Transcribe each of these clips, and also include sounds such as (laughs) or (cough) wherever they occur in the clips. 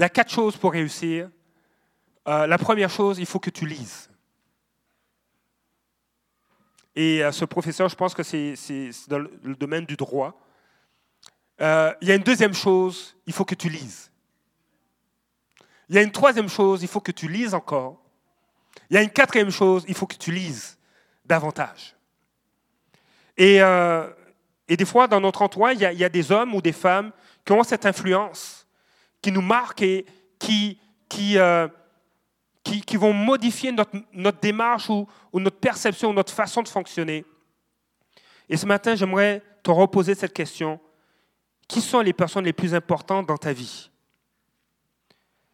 Il y a quatre choses pour réussir. Euh, la première chose, il faut que tu lises. Et euh, ce professeur, je pense que c'est dans le domaine du droit. Euh, il y a une deuxième chose, il faut que tu lises. Il y a une troisième chose, il faut que tu lises encore. Il y a une quatrième chose, il faut que tu lises davantage. Et, des fois, dans notre entourage, il y, a, des hommes ou des femmes qui ont cette influence, qui nous marquent et qui, qui, euh, qui, qui, vont modifier notre, notre démarche ou, ou, notre perception, ou notre façon de fonctionner. Et ce matin, j'aimerais te reposer cette question. Qui sont les personnes les plus importantes dans ta vie?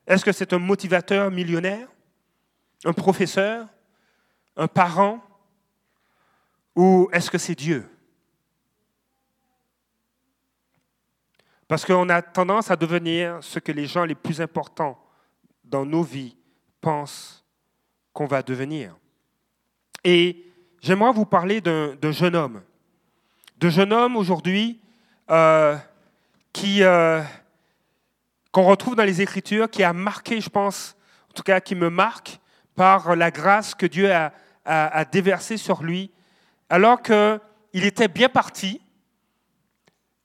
Est-ce que c'est un motivateur millionnaire Un professeur Un parent Ou est-ce que c'est Dieu? Parce qu'on a tendance à devenir ce que les gens les plus importants dans nos vies pensent qu'on va devenir. Et j'aimerais vous parler d'un jeune homme. De jeune homme aujourd'hui euh, qui euh, qu'on retrouve dans les Écritures, qui a marqué, je pense, en tout cas qui me marque par la grâce que Dieu a, déversée sur lui, alors qu'il était bien parti,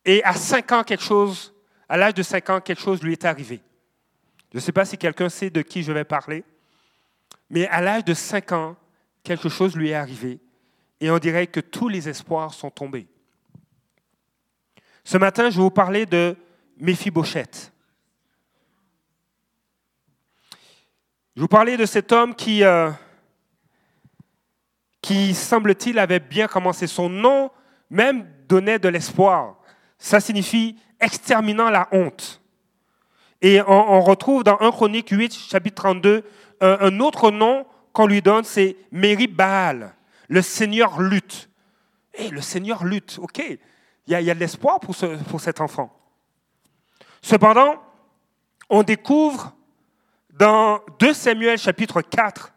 et à 5 ans, quelque chose, à l'âge de 5 ans, quelque chose lui est arrivé. Je ne sais pas si quelqu'un sait de qui je vais parler, mais à l'âge de 5 ans, quelque chose lui est arrivé et on dirait que tous les espoirs sont tombés. Ce matin, je vais vous parler de Méphibosheth. Je vous parler de cet homme qui, euh, qui semble-t-il, avait bien commencé. Son nom même donnait de l'espoir. Ça signifie exterminant la honte. Et on, retrouve dans 1 Chronique 8, chapitre 32, un, autre nom qu'on lui donne, c'est Baal, le Seigneur lutte. Et le Seigneur lutte, ok, il y a, de l'espoir pour, cet enfant. Cependant, on découvre dans 2 Samuel chapitre 4,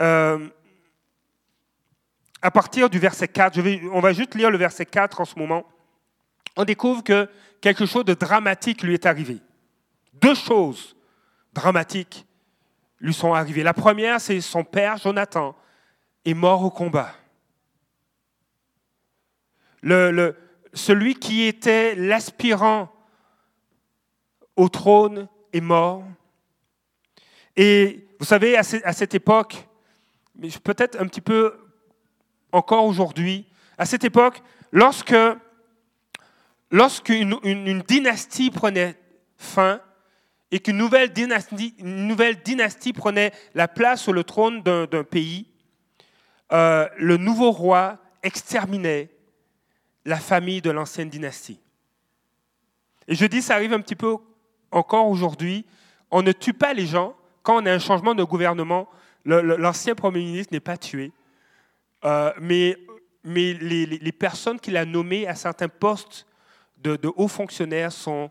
euh, à partir du verset 4, je vais, on va juste lire le verset 4 en ce moment on découvre que quelque chose de dramatique lui est arrivé. Deux choses dramatiques lui sont arrivées. La première, c'est son père, Jonathan, est mort au combat. Celui qui était l'aspirant au trône est mort. Et vous savez, à cette époque, peut-être un petit peu encore aujourd'hui, à cette époque, lorsque lorsqu'une une, dynastie prenait fin et qu'une nouvelle dynastie, prenait la place sur le trône d'un pays, euh, le nouveau roi exterminait la famille de l'ancienne dynastie. Et je dis, ça arrive un petit peu encore aujourd'hui. On ne tue pas les gens. Quand on a un changement de gouvernement, l'ancien Premier ministre n'est pas tué. Euh, mais mais les, personnes qu'il a nommées à certains postes de, hauts fonctionnaires sont,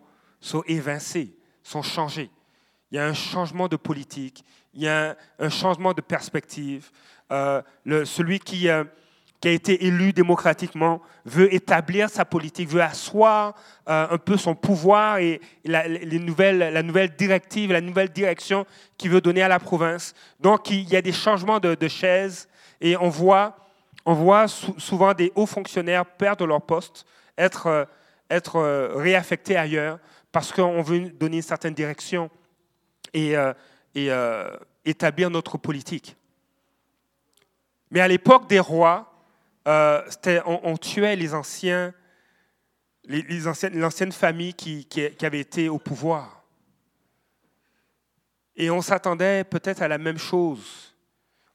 évincés, sont changés. Il y a un changement de politique, il y a un, changement de perspective. Euh, celui qui, euh, qui, a été élu démocratiquement veut établir sa politique, veut asseoir euh, un peu son pouvoir et, la, les nouvelles, la nouvelle directive, la nouvelle direction qu'il veut donner à la province. Donc il y a des changements de, de chaises et on voit, on voit souvent des hauts fonctionnaires perdre leur poste, être être euh, réaffecté ailleurs parce qu'on veut donner une certaine direction et, euh, euh, établir notre politique. Mais à l'époque des rois, on, tuait les anciens, les, anciennes, l'ancienne famille qui, qui, avait été au pouvoir. Et on s'attendait peut-être à la même chose,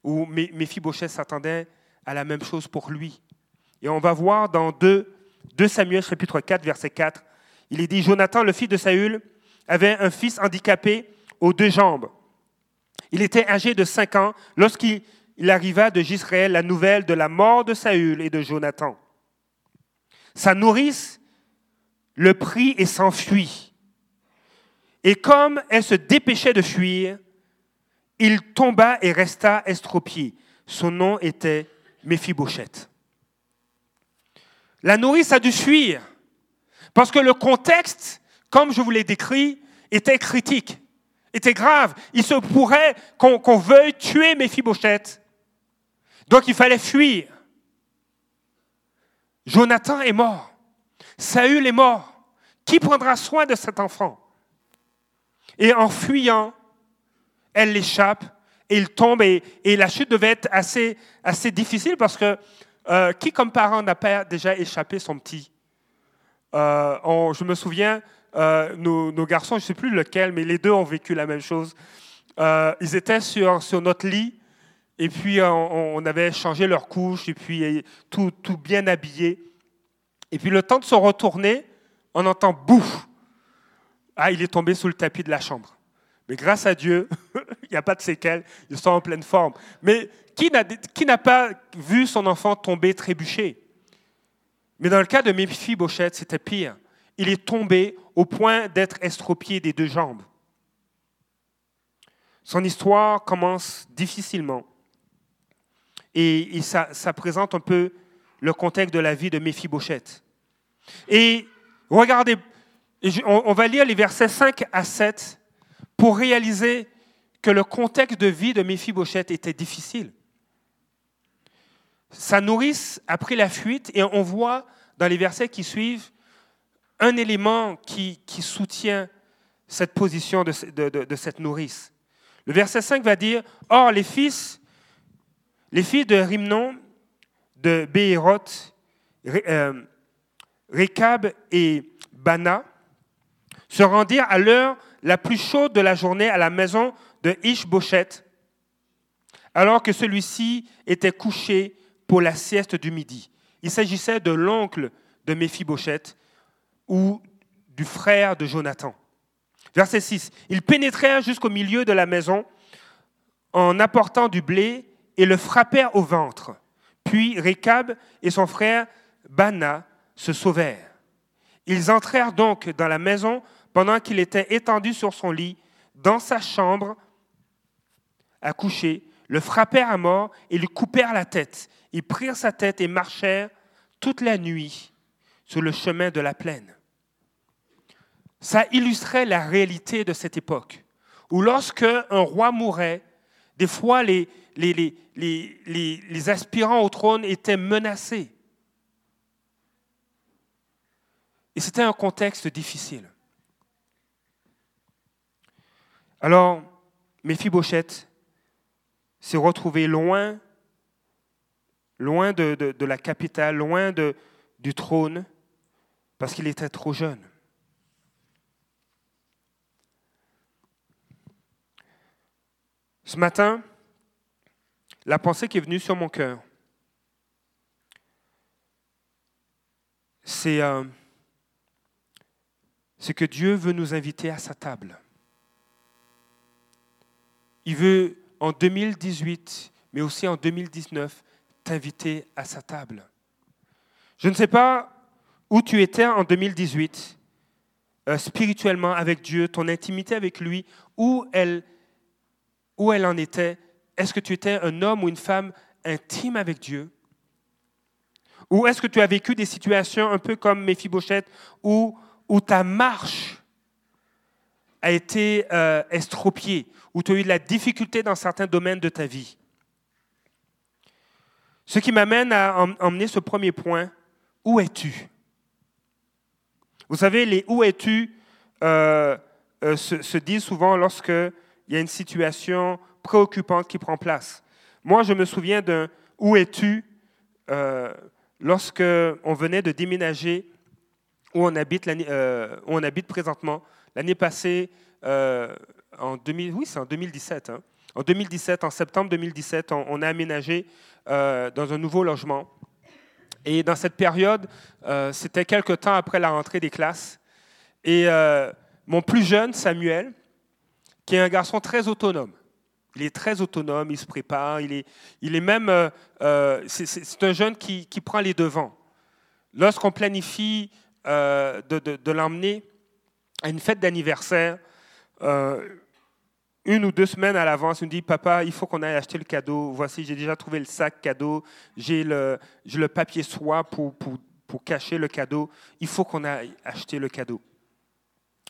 ou Méphibosheth s'attendait à la même chose pour lui. Et on va voir dans deux 2 Samuel chapitre 4, verset 4, il est dit, Jonathan, le fils de Saül, avait un fils handicapé aux deux jambes. Il était âgé de 5 ans lorsqu'il arriva de Gisraël la nouvelle de la mort de Saül et de Jonathan. Sa nourrice le prit et s'enfuit. Et comme elle se dépêchait de fuir, il tomba et resta estropié. Son nom était Méphibosheth. La nourrice a dû fuir. Parce que le contexte, comme je vous l'ai décrit, était critique, était grave. Il se pourrait qu'on veuille tuer Méphibosheth. Donc il fallait fuir. Jonathan est mort. Saül est mort. Qui prendra soin de cet enfant? Et en fuyant, elle l'échappe et il tombe. Et, la chute devait être assez difficile parce que euh, qui, comme parent, n'a pas déjà échappé son petit? Euh, Je me souviens, euh, nos, garçons, je ne sais plus lequel, mais les deux ont vécu la même chose. ils étaient sur, sur notre lit et puis on, avait changé leur couche et puis tout, tout bien habillé. Et puis le temps de se retourner, on entend bouf. Ah, il est tombé sous le tapis de la chambre. Mais grâce à Dieu, (laughs) il n'y a pas de séquelles, ils sont en pleine forme. Mais qui n'a pas vu son enfant tomber trébucher? Mais dans le cas de Méphi-Bochette, c'était pire. Il est tombé au point d'être estropié des deux jambes. Son histoire commence difficilement. Et, ça, présente un peu le contexte de la vie de Méphi-Bochette. Et regardez, on va lire les versets 5 à 7 pour réaliser que le contexte de vie de Méphibosheth était difficile. Sa nourrice a pris la fuite et on voit dans les versets qui suivent un élément qui, soutient cette position de, cette nourrice. Le verset 5 va dire Or, les fils, les filles de Rimnon, de Béhéroth, euh, Rekab et Bana se rendirent à l'heure la plus chaude de la journée à la maison de Ishbosheth, alors que celui-ci était couché pour la sieste du midi. Il s'agissait de l'oncle de Méphibosheth ou du frère de Jonathan. Verset 6. Ils pénétrèrent jusqu'au milieu de la maison en apportant du blé et le frappèrent au ventre. Puis Rekab et son frère Bana se sauvèrent. Ils entrèrent donc dans la maison pendant qu'il était étendu sur son lit, dans sa chambre, à coucher, le frappèrent à mort et lui coupèrent la tête. Ils prirent sa tête et marchèrent toute la nuit sur le chemin de la plaine. Ça illustrait la réalité de cette époque, où lorsque un roi mourait, des fois les, aspirants au trône étaient menacés. Et c'était un contexte difficile. Alors, Méphibosheth s'est retrouvé loin, loin de, la capitale, loin du trône, parce qu'il était trop jeune. Ce matin, la pensée qui est venue sur mon cœur, c'est euh, que Dieu veut nous inviter à sa table. Il veut en 2018, mais aussi en 2019, t'inviter à sa table. Je ne sais pas où tu étais en 2018, euh, spirituellement avec Dieu, ton intimité avec lui, où elle, où elle en était. Est-ce que tu étais un homme ou une femme intime avec Dieu? Ou est-ce que tu as vécu des situations un peu comme Méphibosheth, où, où ta marche a été euh, estropiée, où tu as eu de la difficulté dans certains domaines de ta vie. Ce qui m'amène à emmener ce premier point. Où es-tu? Vous savez, les où es-tu? euh, euh, se, disent souvent lorsqu'il y a une situation préoccupante qui prend place. Moi, je me souviens d'un où es-tu? lorsque on venait de déménager où on habite, où on habite présentement. L'année passée, c'est en 2017. Hein. En 2017, en septembre 2017, on, a aménagé euh, dans un nouveau logement. Et dans cette période, euh, c'était quelque temps après la rentrée des classes. Et euh, mon plus jeune, Samuel, qui est un garçon très autonome, il est très autonome, il se prépare, il est, il est même, c'est un jeune qui, prend les devants. Lorsqu'on planifie de, de l'emmener à une fête d'anniversaire, une ou deux semaines à l'avance, il me dit Papa, il faut qu'on aille acheter le cadeau. Voici, j'ai déjà trouvé le sac cadeau, j'ai le, le papier soie pour, pour, pour, cacher le cadeau. Il faut qu'on aille acheter le cadeau.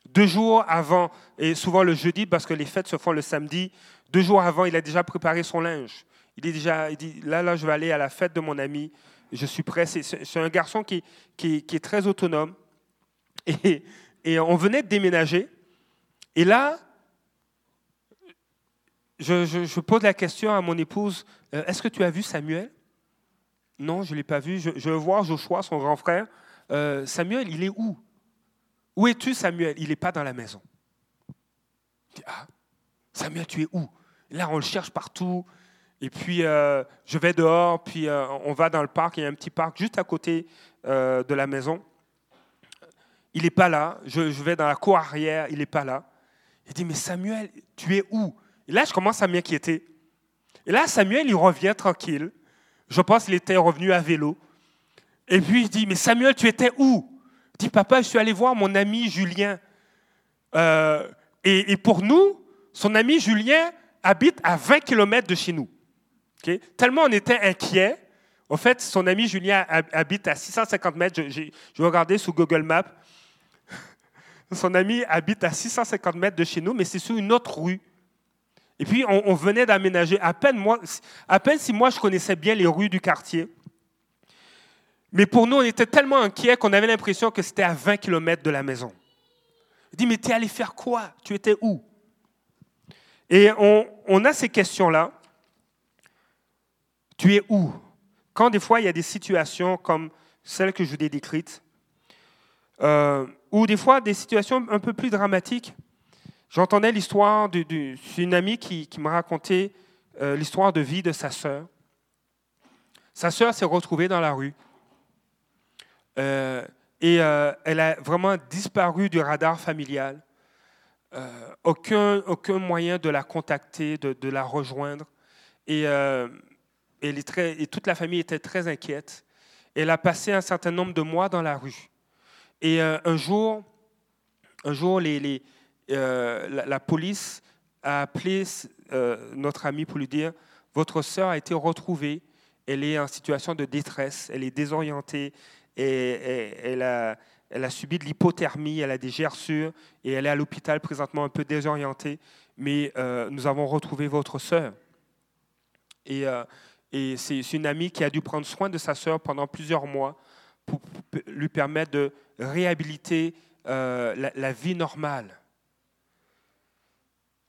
deux jours avant, et souvent le jeudi, parce que les fêtes se font le samedi, deux jours avant, il a déjà préparé son linge. Il, est déjà, il dit, là, là, je vais aller à la fête de mon ami, je suis prêt. C'est un garçon qui, qui, est très autonome. Et, et, on venait de déménager. Et là, je, je, pose la question à mon épouse, euh, est-ce que tu as vu Samuel? Non, je ne l'ai pas vu. Je, je, veux voir Joshua, son grand frère. Euh, Samuel, il est où? Où es-tu, Samuel? Il n'est pas dans la maison. ah, Samuel, tu es où? Là, on le cherche partout. Et puis, euh, je vais dehors, puis on va dans le parc. Il y a un petit parc juste à côté de la maison. Il n'est pas là. Je, vais dans la cour arrière. Il n'est pas là. Il dit, mais Samuel, tu es où? Et là, je commence à m'inquiéter. Et là, Samuel, il revient tranquille. Je pense qu'il était revenu à vélo. Et puis, il dit, mais Samuel, tu étais où? Il dit, papa, je suis allé voir mon ami Julien. et, et pour nous, son ami Julien, habite à 20 km de chez nous. Tellement on était inquiets. En fait, son ami Julien habite à 650 mètres. Je, je, regardais sur Google Maps. Son ami habite à 650 mètres de chez nous, mais c'est sur une autre rue. Et puis, on, venait d'aménager. À peine, moi, à si moi, je connaissais bien les rues du quartier. Mais pour nous, on était tellement inquiets qu'on avait l'impression que c'était à 20 km de la maison. Il dit, mais tu es allé faire quoi? Tu étais où? Et on, a ces questions-là. Tu es où? Quand des fois il y a des situations comme celles que je vous ai décrites, euh, ou des fois des situations un peu plus dramatiques. J'entendais l'histoire d'une amie qui, m'a raconté euh, l'histoire de vie de sa sœur. Sa sœur s'est retrouvée dans la rue. Euh, et elle a vraiment disparu du radar familial. Euh, aucun, moyen de la contacter, de, la rejoindre. Euh, et toute la famille était très inquiète. Elle a passé un certain nombre de mois dans la rue. Et euh, un jour, un jour les, la, police a appelé notre ami pour lui dire Votre sœur a été retrouvée, elle est en situation de détresse, elle est désorientée, et, elle, a, subi de l'hypothermie, elle a des gerçures et elle est à l'hôpital présentement un peu désorientée. Mais euh, nous avons retrouvé votre sœur. Et, euh, et c'est une amie qui a dû prendre soin de sa sœur pendant plusieurs mois pour lui permettre de réhabiliter euh, la, la vie normale.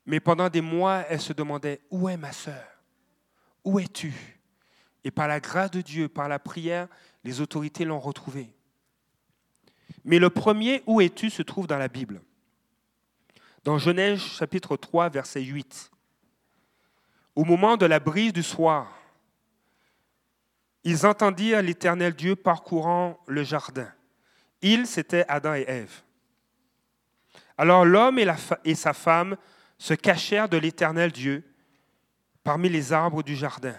Mais pendant des mois, elle se demandait, où est ma sœur? Où es-tu? Et par la grâce de Dieu, par la prière, les autorités l'ont retrouvée. Mais le premier Où es-tu se trouve dans la Bible. Dans Genèse chapitre 3, verset 8. Au moment de la brise du soir, ils entendirent l'Éternel Dieu parcourant le jardin. Ils, c'était Adam et Ève. Alors l'homme et, et sa femme se cachèrent de l'Éternel Dieu parmi les arbres du jardin.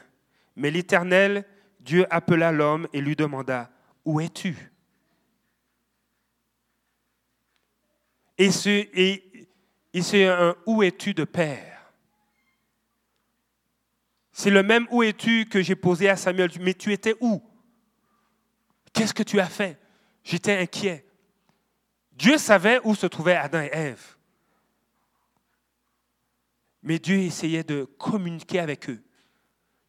Mais l'Éternel Dieu appela l'homme et lui demanda, Où es-tu? Et c'est un Où es-tu de Père C'est le même Où es-tu que j'ai posé à Samuel. Mais tu étais où? Qu'est-ce que tu as fait? J'étais inquiet. Dieu savait où se trouvaient Adam et Ève. Mais Dieu essayait de communiquer avec eux,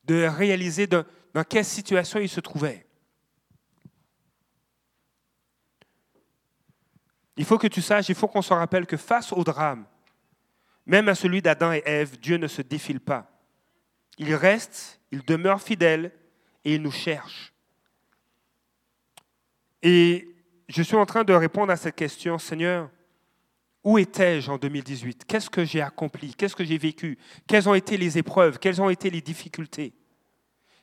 de réaliser dans quelle situation ils se trouvaient. Il faut que tu saches, il faut qu'on se rappelle que face au drame, même à celui d'Adam et Ève, Dieu ne se défile pas. Il reste, il demeure fidèle et il nous cherche. Et je suis en train de répondre à cette question, Seigneur, où étais-je en 2018 Qu'est-ce que j'ai accompli? Qu'est-ce que j'ai vécu? Quelles ont été les épreuves? Quelles ont été les difficultés?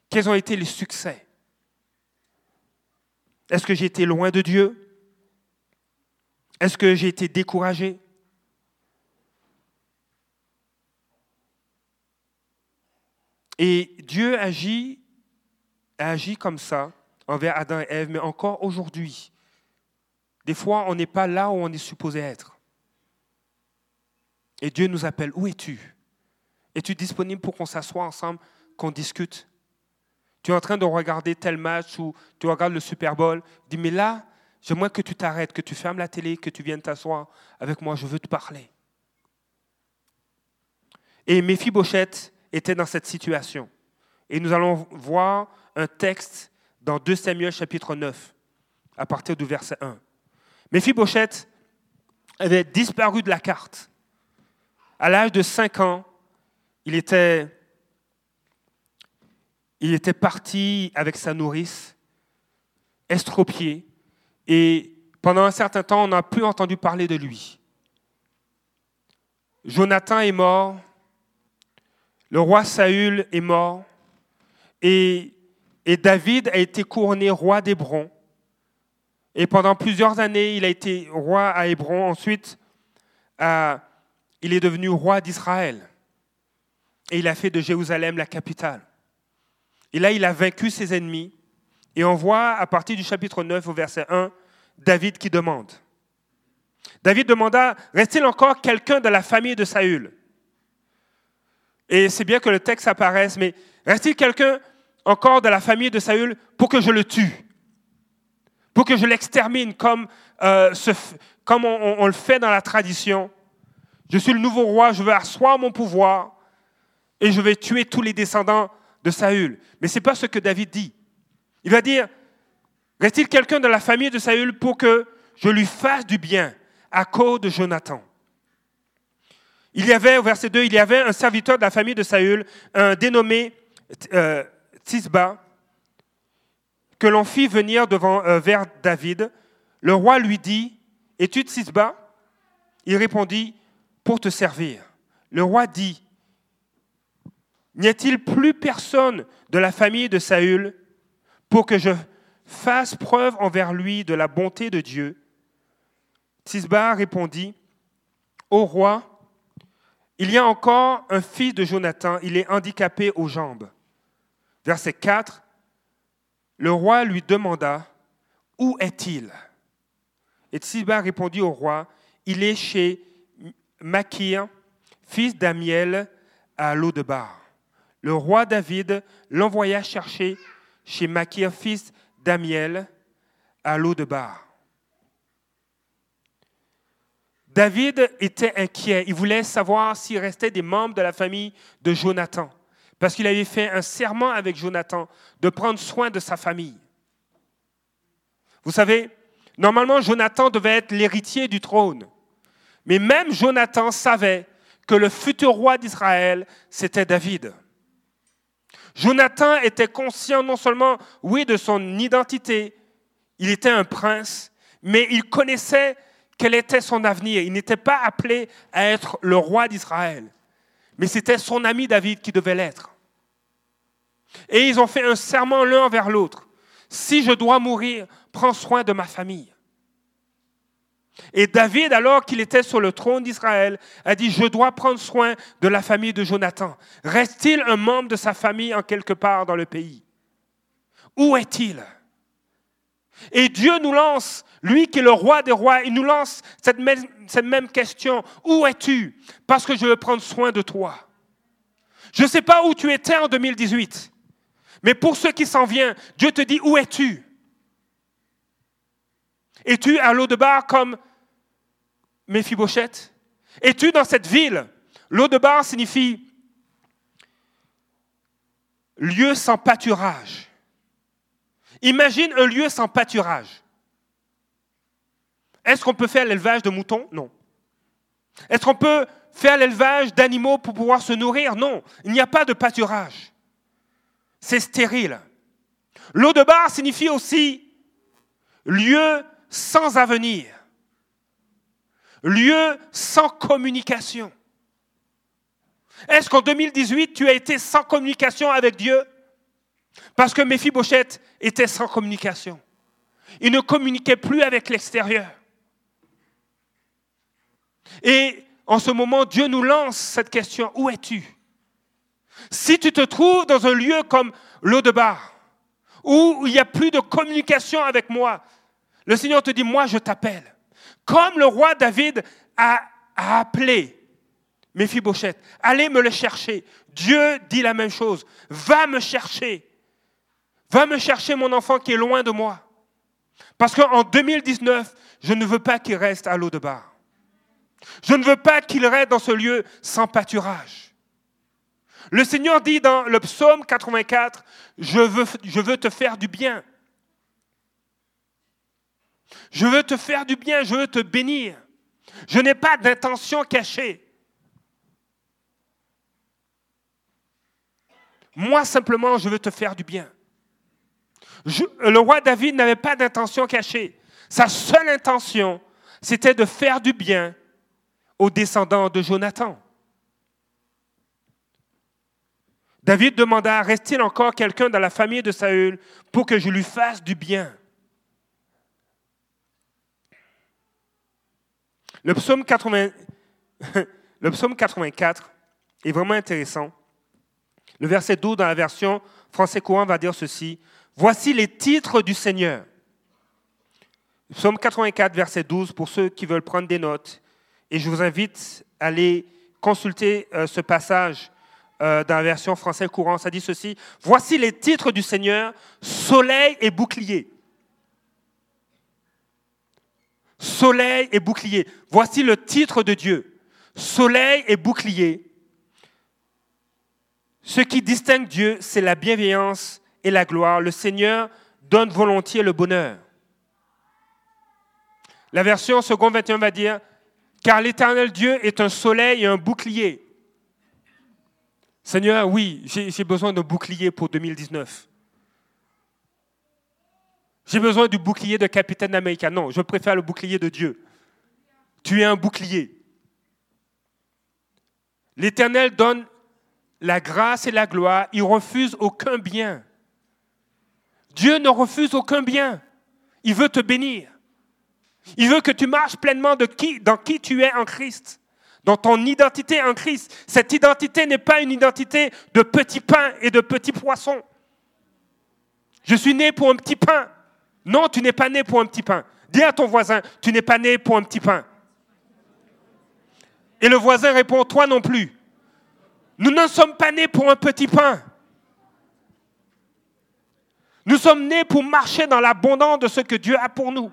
Quels ont été les succès? Est-ce que j'ai été loin de Dieu? Est-ce que j'ai été découragé? Et Dieu agit, agit comme ça envers Adam et Ève, mais encore aujourd'hui. Des fois, on n'est pas là où on est supposé être. Et Dieu nous appelle, où es-tu? Es-tu disponible pour qu'on s'assoie ensemble, qu'on discute? Tu es en train de regarder tel match ou tu regardes le Super Bowl. Dis, mais là, j'aimerais que tu t'arrêtes, que tu fermes la télé, que tu viennes t'asseoir avec moi, je veux te parler. Et Méphibosheth était dans cette situation. Et nous allons voir un texte dans 2 Samuel chapitre 9, à partir du verset 1. Méphibosheth avait disparu de la carte. À l'âge de 5 ans, il était, il était parti avec sa nourrice, estropié, et pendant un certain temps, on n'a plus entendu parler de lui. Jonathan est mort, le roi Saül est mort, et, et David a été couronné roi d'Hébron. Et pendant plusieurs années, il a été roi à Hébron. Ensuite, euh, il est devenu roi d'Israël. Et il a fait de Jérusalem la capitale. Et là, il a vaincu ses ennemis. Et on voit à partir du chapitre 9 au verset 1, David qui demande. David demanda, reste-t-il encore quelqu'un de la famille de Saül? Et c'est bien que le texte apparaisse, mais reste-t-il quelqu'un encore de la famille de Saül pour que je le tue Pour que je l'extermine comme, euh, on, le fait dans la tradition Je suis le nouveau roi, je veux asseoir mon pouvoir et je vais tuer tous les descendants de Saül. Mais ce n'est pas ce que David dit. Il va dire, reste-t-il quelqu'un de la famille de Saül pour que je lui fasse du bien à cause de Jonathan? Il y avait, au verset 2, il y avait un serviteur de la famille de Saül, un dénommé euh, Tisba, que l'on fit venir devant, euh, vers David. Le roi lui dit, es-tu Tisba Il répondit, pour te servir. Le roi dit, n'y a-t-il plus personne de la famille de Saül pour que je fasse preuve envers lui de la bonté de Dieu? Tisba répondit, Ô roi, il y a encore un fils de Jonathan, il est handicapé aux jambes. Verset 4, le roi lui demanda, Où est-il? Et Tisba répondit au roi, Il est chez Makir, fils d'Amiel, à l'Eau-de-Bar. Le roi David l'envoya chercher chez Makir, fils d'Amiel, à l'eau de Bar. David était inquiet. Il voulait savoir s'il restait des membres de la famille de Jonathan, parce qu'il avait fait un serment avec Jonathan de prendre soin de sa famille. Vous savez, normalement, Jonathan devait être l'héritier du trône. Mais même Jonathan savait que le futur roi d'Israël, c'était David. Jonathan était conscient non seulement, oui, de son identité, il était un prince, mais il connaissait quel était son avenir. Il n'était pas appelé à être le roi d'Israël, mais c'était son ami David qui devait l'être. Et ils ont fait un serment l'un envers l'autre. Si je dois mourir, prends soin de ma famille. Et David, alors qu'il était sur le trône d'Israël, a dit, je dois prendre soin de la famille de Jonathan. Reste-t-il un membre de sa famille en quelque part dans le pays? Où est-il? Et Dieu nous lance, lui qui est le roi des rois, il nous lance cette même, question. Où es-tu? Parce que je veux prendre soin de toi. Je ne sais pas où tu étais en 2018, mais pour ceux qui s'en viennent, Dieu te dit, où es-tu? Es-tu à l'eau de bar comme Méphibosheth? Es-tu dans cette ville? L'eau de bar signifie lieu sans pâturage. Imagine un lieu sans pâturage. Est-ce qu'on peut faire l'élevage de moutons? Non. Est-ce qu'on peut faire l'élevage d'animaux pour pouvoir se nourrir? Non. Il n'y a pas de pâturage. C'est stérile. L'eau de bar signifie aussi lieu sans avenir, lieu sans communication. Est-ce qu'en 2018, tu as été sans communication avec Dieu? Parce que Méphibosheth était sans communication. Il ne communiquait plus avec l'extérieur. Et en ce moment, Dieu nous lance cette question, où es-tu? Si tu te trouves dans un lieu comme l'eau de bar, où il n'y a plus de communication avec moi, le Seigneur te dit, moi je t'appelle. Comme le roi David a, appelé Méphibosheth, allez me le chercher. Dieu dit la même chose. Va me chercher. Va me chercher mon enfant qui est loin de moi. Parce qu'en 2019, je ne veux pas qu'il reste à l'eau de bar. Je ne veux pas qu'il reste dans ce lieu sans pâturage. Le Seigneur dit dans le psaume 84, je veux, je veux te faire du bien. Je veux te faire du bien, je veux te bénir. Je n'ai pas d'intention cachée. Moi simplement, je veux te faire du bien. Le roi David n'avait pas d'intention cachée. Sa seule intention, c'était de faire du bien aux descendants de Jonathan. David demanda, reste-t-il encore quelqu'un dans la famille de Saül pour que je lui fasse du bien? Le psaume, 80, (laughs) le psaume 84 est vraiment intéressant. Le verset 12 dans la version français courant va dire ceci. Voici les titres du Seigneur. Psaume 84, verset 12, pour ceux qui veulent prendre des notes. Et je vous invite à aller consulter euh, ce passage euh, dans la version français courant. Ça dit ceci. Voici les titres du Seigneur, soleil et bouclier. soleil et bouclier. Voici le titre de Dieu. Soleil et bouclier. Ce qui distingue Dieu, c'est la bienveillance et la gloire. Le Seigneur donne volontiers le bonheur. La version second 21 va dire, car l'Éternel Dieu est un soleil et un bouclier. Seigneur, oui, j'ai besoin d'un bouclier pour 2019. J'ai besoin du bouclier de Capitaine America. Non, je préfère le bouclier de Dieu. Tu es un bouclier. L'Éternel donne la grâce et la gloire. Il refuse aucun bien. Dieu ne refuse aucun bien. Il veut te bénir. Il veut que tu marches pleinement de qui, dans qui tu es en Christ, dans ton identité en Christ. Cette identité n'est pas une identité de petits pains et de petits poissons. Je suis né pour un petit pain. Non, tu n'es pas né pour un petit pain. Dis à ton voisin, tu n'es pas né pour un petit pain. Et le voisin répond, toi non plus. Nous ne sommes pas nés pour un petit pain. Nous sommes nés pour marcher dans l'abondance de ce que Dieu a pour nous.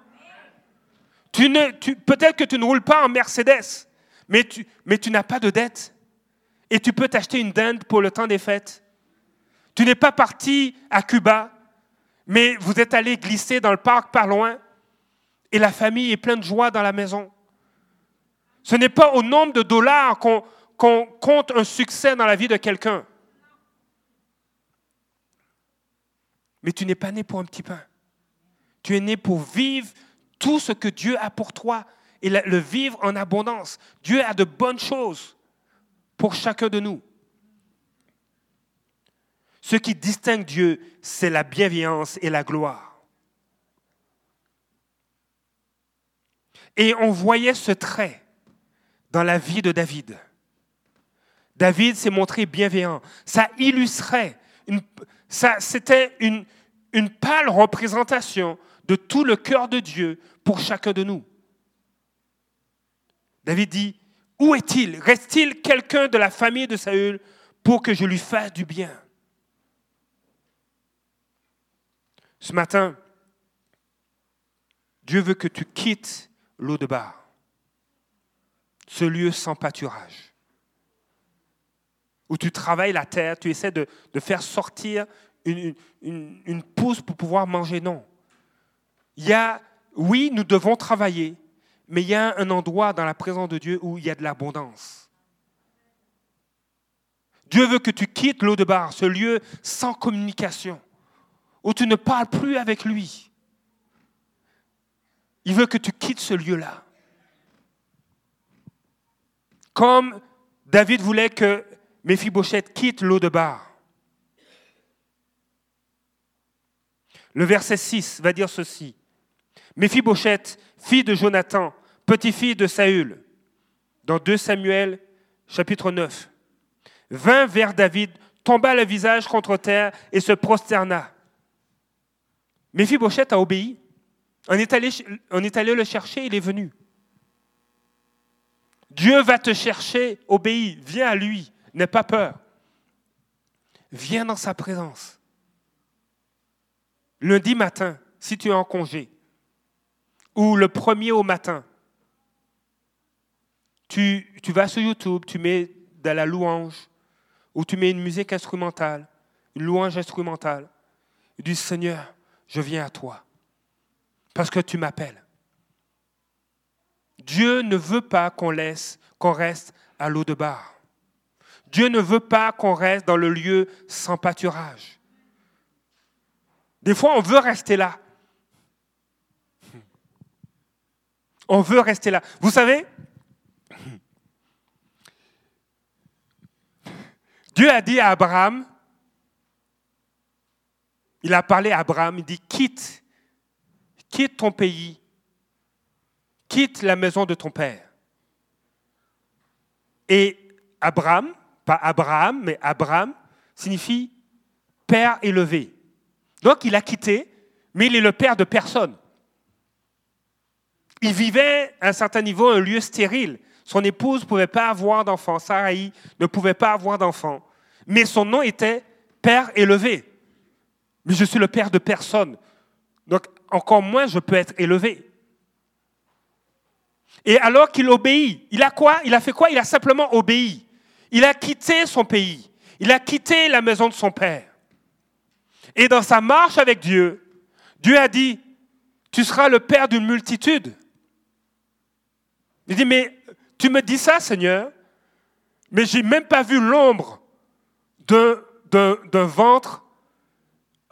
Peut-être que tu ne roules pas en Mercedes, mais tu, mais tu n'as pas de dette. Et tu peux t'acheter une dinde pour le temps des fêtes. Tu n'es pas parti à Cuba mais vous êtes allé glisser dans le parc par loin et la famille est pleine de joie dans la maison. Ce n'est pas au nombre de dollars qu'on compte un succès dans la vie de quelqu'un. Mais tu n'es pas né pour un petit pain. Tu es né pour vivre tout ce que Dieu a pour toi et le vivre en abondance. Dieu a de bonnes choses pour chacun de nous. Ce qui distingue Dieu, c'est la bienveillance et la gloire. Et on voyait ce trait dans la vie de David. David s'est montré bienveillant. Ça illustrait, ça, c'était une, pâle représentation de tout le cœur de Dieu pour chacun de nous. David dit, où est-il? Reste-t-il quelqu'un de la famille de Saül pour que je lui fasse du bien? Ce matin, Dieu veut que tu quittes l'eau de bar, ce lieu sans pâturage, où tu travailles la terre, tu essaies de, faire sortir une, une, pousse pour pouvoir manger. Non. Il y a, oui, nous devons travailler, mais il y a un endroit dans la présence de Dieu où il y a de l'abondance. Dieu veut que tu quittes l'eau de bar, ce lieu sans communication où tu ne parles plus avec lui. Il veut que tu quittes ce lieu-là. Comme David voulait que Méphibosheth quitte l'eau de bar. Le verset 6 va dire ceci. Méphibosheth, fille de Jonathan, petit-fille de Saül, dans 2 Samuel chapitre 9, vint vers David, tomba le visage contre terre et se prosterna. Méphibosheth a obéi. On est, allé, on est allé le chercher, il est venu. Dieu va te chercher, obéis, viens à lui, n'aie pas peur. Viens dans sa présence. Lundi matin, si tu es en congé, ou le premier au matin. Tu, vas sur YouTube, tu mets de la louange, ou tu mets une musique instrumentale, une louange instrumentale. Tu dis, Seigneur, je viens à toi, parce que tu m'appelles. Dieu ne veut pas qu'on laisse, qu'on reste à l'eau de bar. Dieu ne veut pas qu'on reste dans le lieu sans pâturage. Des fois, on veut rester là. On veut rester là. Vous savez, Dieu a dit à Abraham, il a parlé à Abraham, il dit, quitte, quitte ton pays, quitte la maison de ton père. Et Abraham, pas Abraham, mais Abraham signifie père élevé. Donc il a quitté, mais il est le père de personne. Il vivait à un certain niveau un lieu stérile. Son épouse ne pouvait pas avoir d'enfant. Sarai ne pouvait pas avoir d'enfant. Mais son nom était Père élevé. Mais je suis le père de personne. Donc encore moins je peux être élevé. Et alors qu'il obéit, il a quoi? Il a fait quoi? Il a simplement obéi. Il a quitté son pays. Il a quitté la maison de son père. Et dans sa marche avec Dieu, Dieu a dit, tu seras le père d'une multitude. Il dit, mais tu me dis ça, Seigneur, mais j'ai même pas vu l'ombre d'un ventre.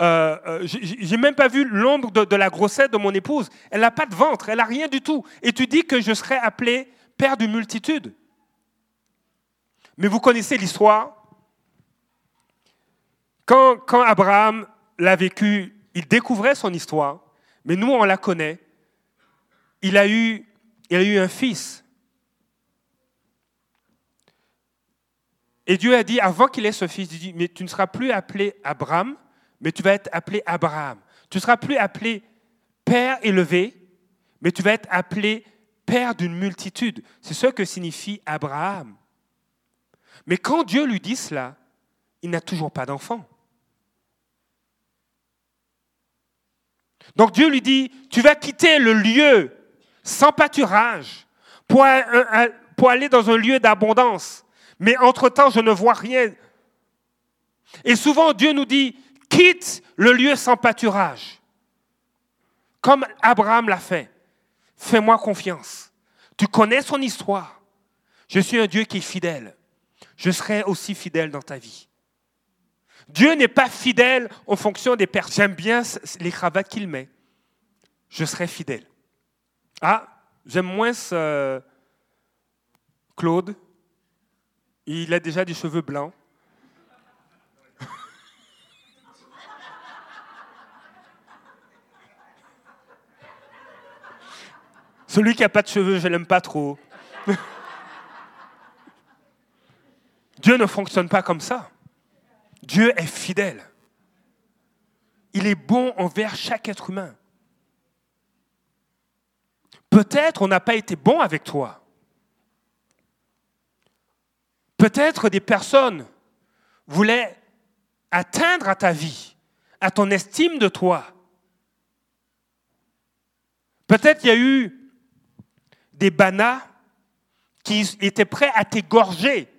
Euh, euh, j'ai même pas vu l'ombre de, de, la grossesse de mon épouse. Elle n'a pas de ventre, elle n'a rien du tout. Et tu dis que je serai appelé père d'une multitude. Mais vous connaissez l'histoire? Quand, Abraham l'a vécu, il découvrait son histoire, mais nous, on la connaît. Il a eu il a eu un fils. Et Dieu a dit, avant qu'il ait ce fils, il dit, mais tu ne seras plus appelé Abraham, mais tu vas être appelé Abraham. Tu ne seras plus appelé Père élevé, mais tu vas être appelé Père d'une multitude. C'est ce que signifie Abraham. Mais quand Dieu lui dit cela, il n'a toujours pas d'enfant. Donc Dieu lui dit, tu vas quitter le lieu sans pâturage, pour, aller dans un lieu d'abondance. Mais entre-temps, je ne vois rien. Et souvent, Dieu nous dit, quitte le lieu sans pâturage. Comme Abraham l'a fait. Fais-moi confiance. Tu connais son histoire. Je suis un Dieu qui est fidèle. Je serai aussi fidèle dans ta vie. Dieu n'est pas fidèle en fonction des personnes. J'aime bien les cravates qu'il met. Je serai fidèle. Ah, j'aime moins ce Claude. Il a déjà des cheveux blancs. (laughs) Celui qui n'a pas de cheveux, je l'aime pas trop. (laughs) Dieu ne fonctionne pas comme ça. Dieu est fidèle. Il est bon envers chaque être humain. Peut-être on n'a pas été bon avec toi. Peut-être des personnes voulaient atteindre à ta vie, à ton estime de toi. Peut-être il y a eu des banas qui étaient prêts à t'égorger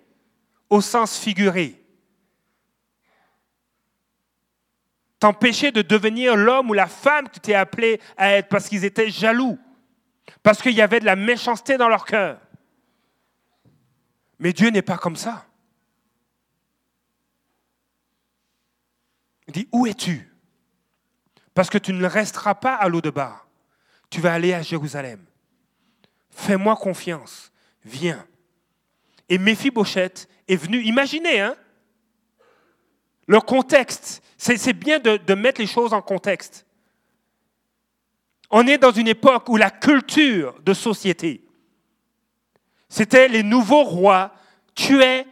au sens figuré. T'empêcher de devenir l'homme ou la femme que tu t'es appelé à être parce qu'ils étaient jaloux. Parce qu'il y avait de la méchanceté dans leur cœur. Mais Dieu n'est pas comme ça. Il dit, où es-tu? Parce que tu ne resteras pas à l'eau de bar. Tu vas aller à Jérusalem. Fais-moi confiance. Viens. Et Méphibosheth est venu. Imaginez, hein Le contexte. C'est bien de, mettre les choses en contexte. On est dans une époque où la culture de société, c'était les nouveaux rois tuaient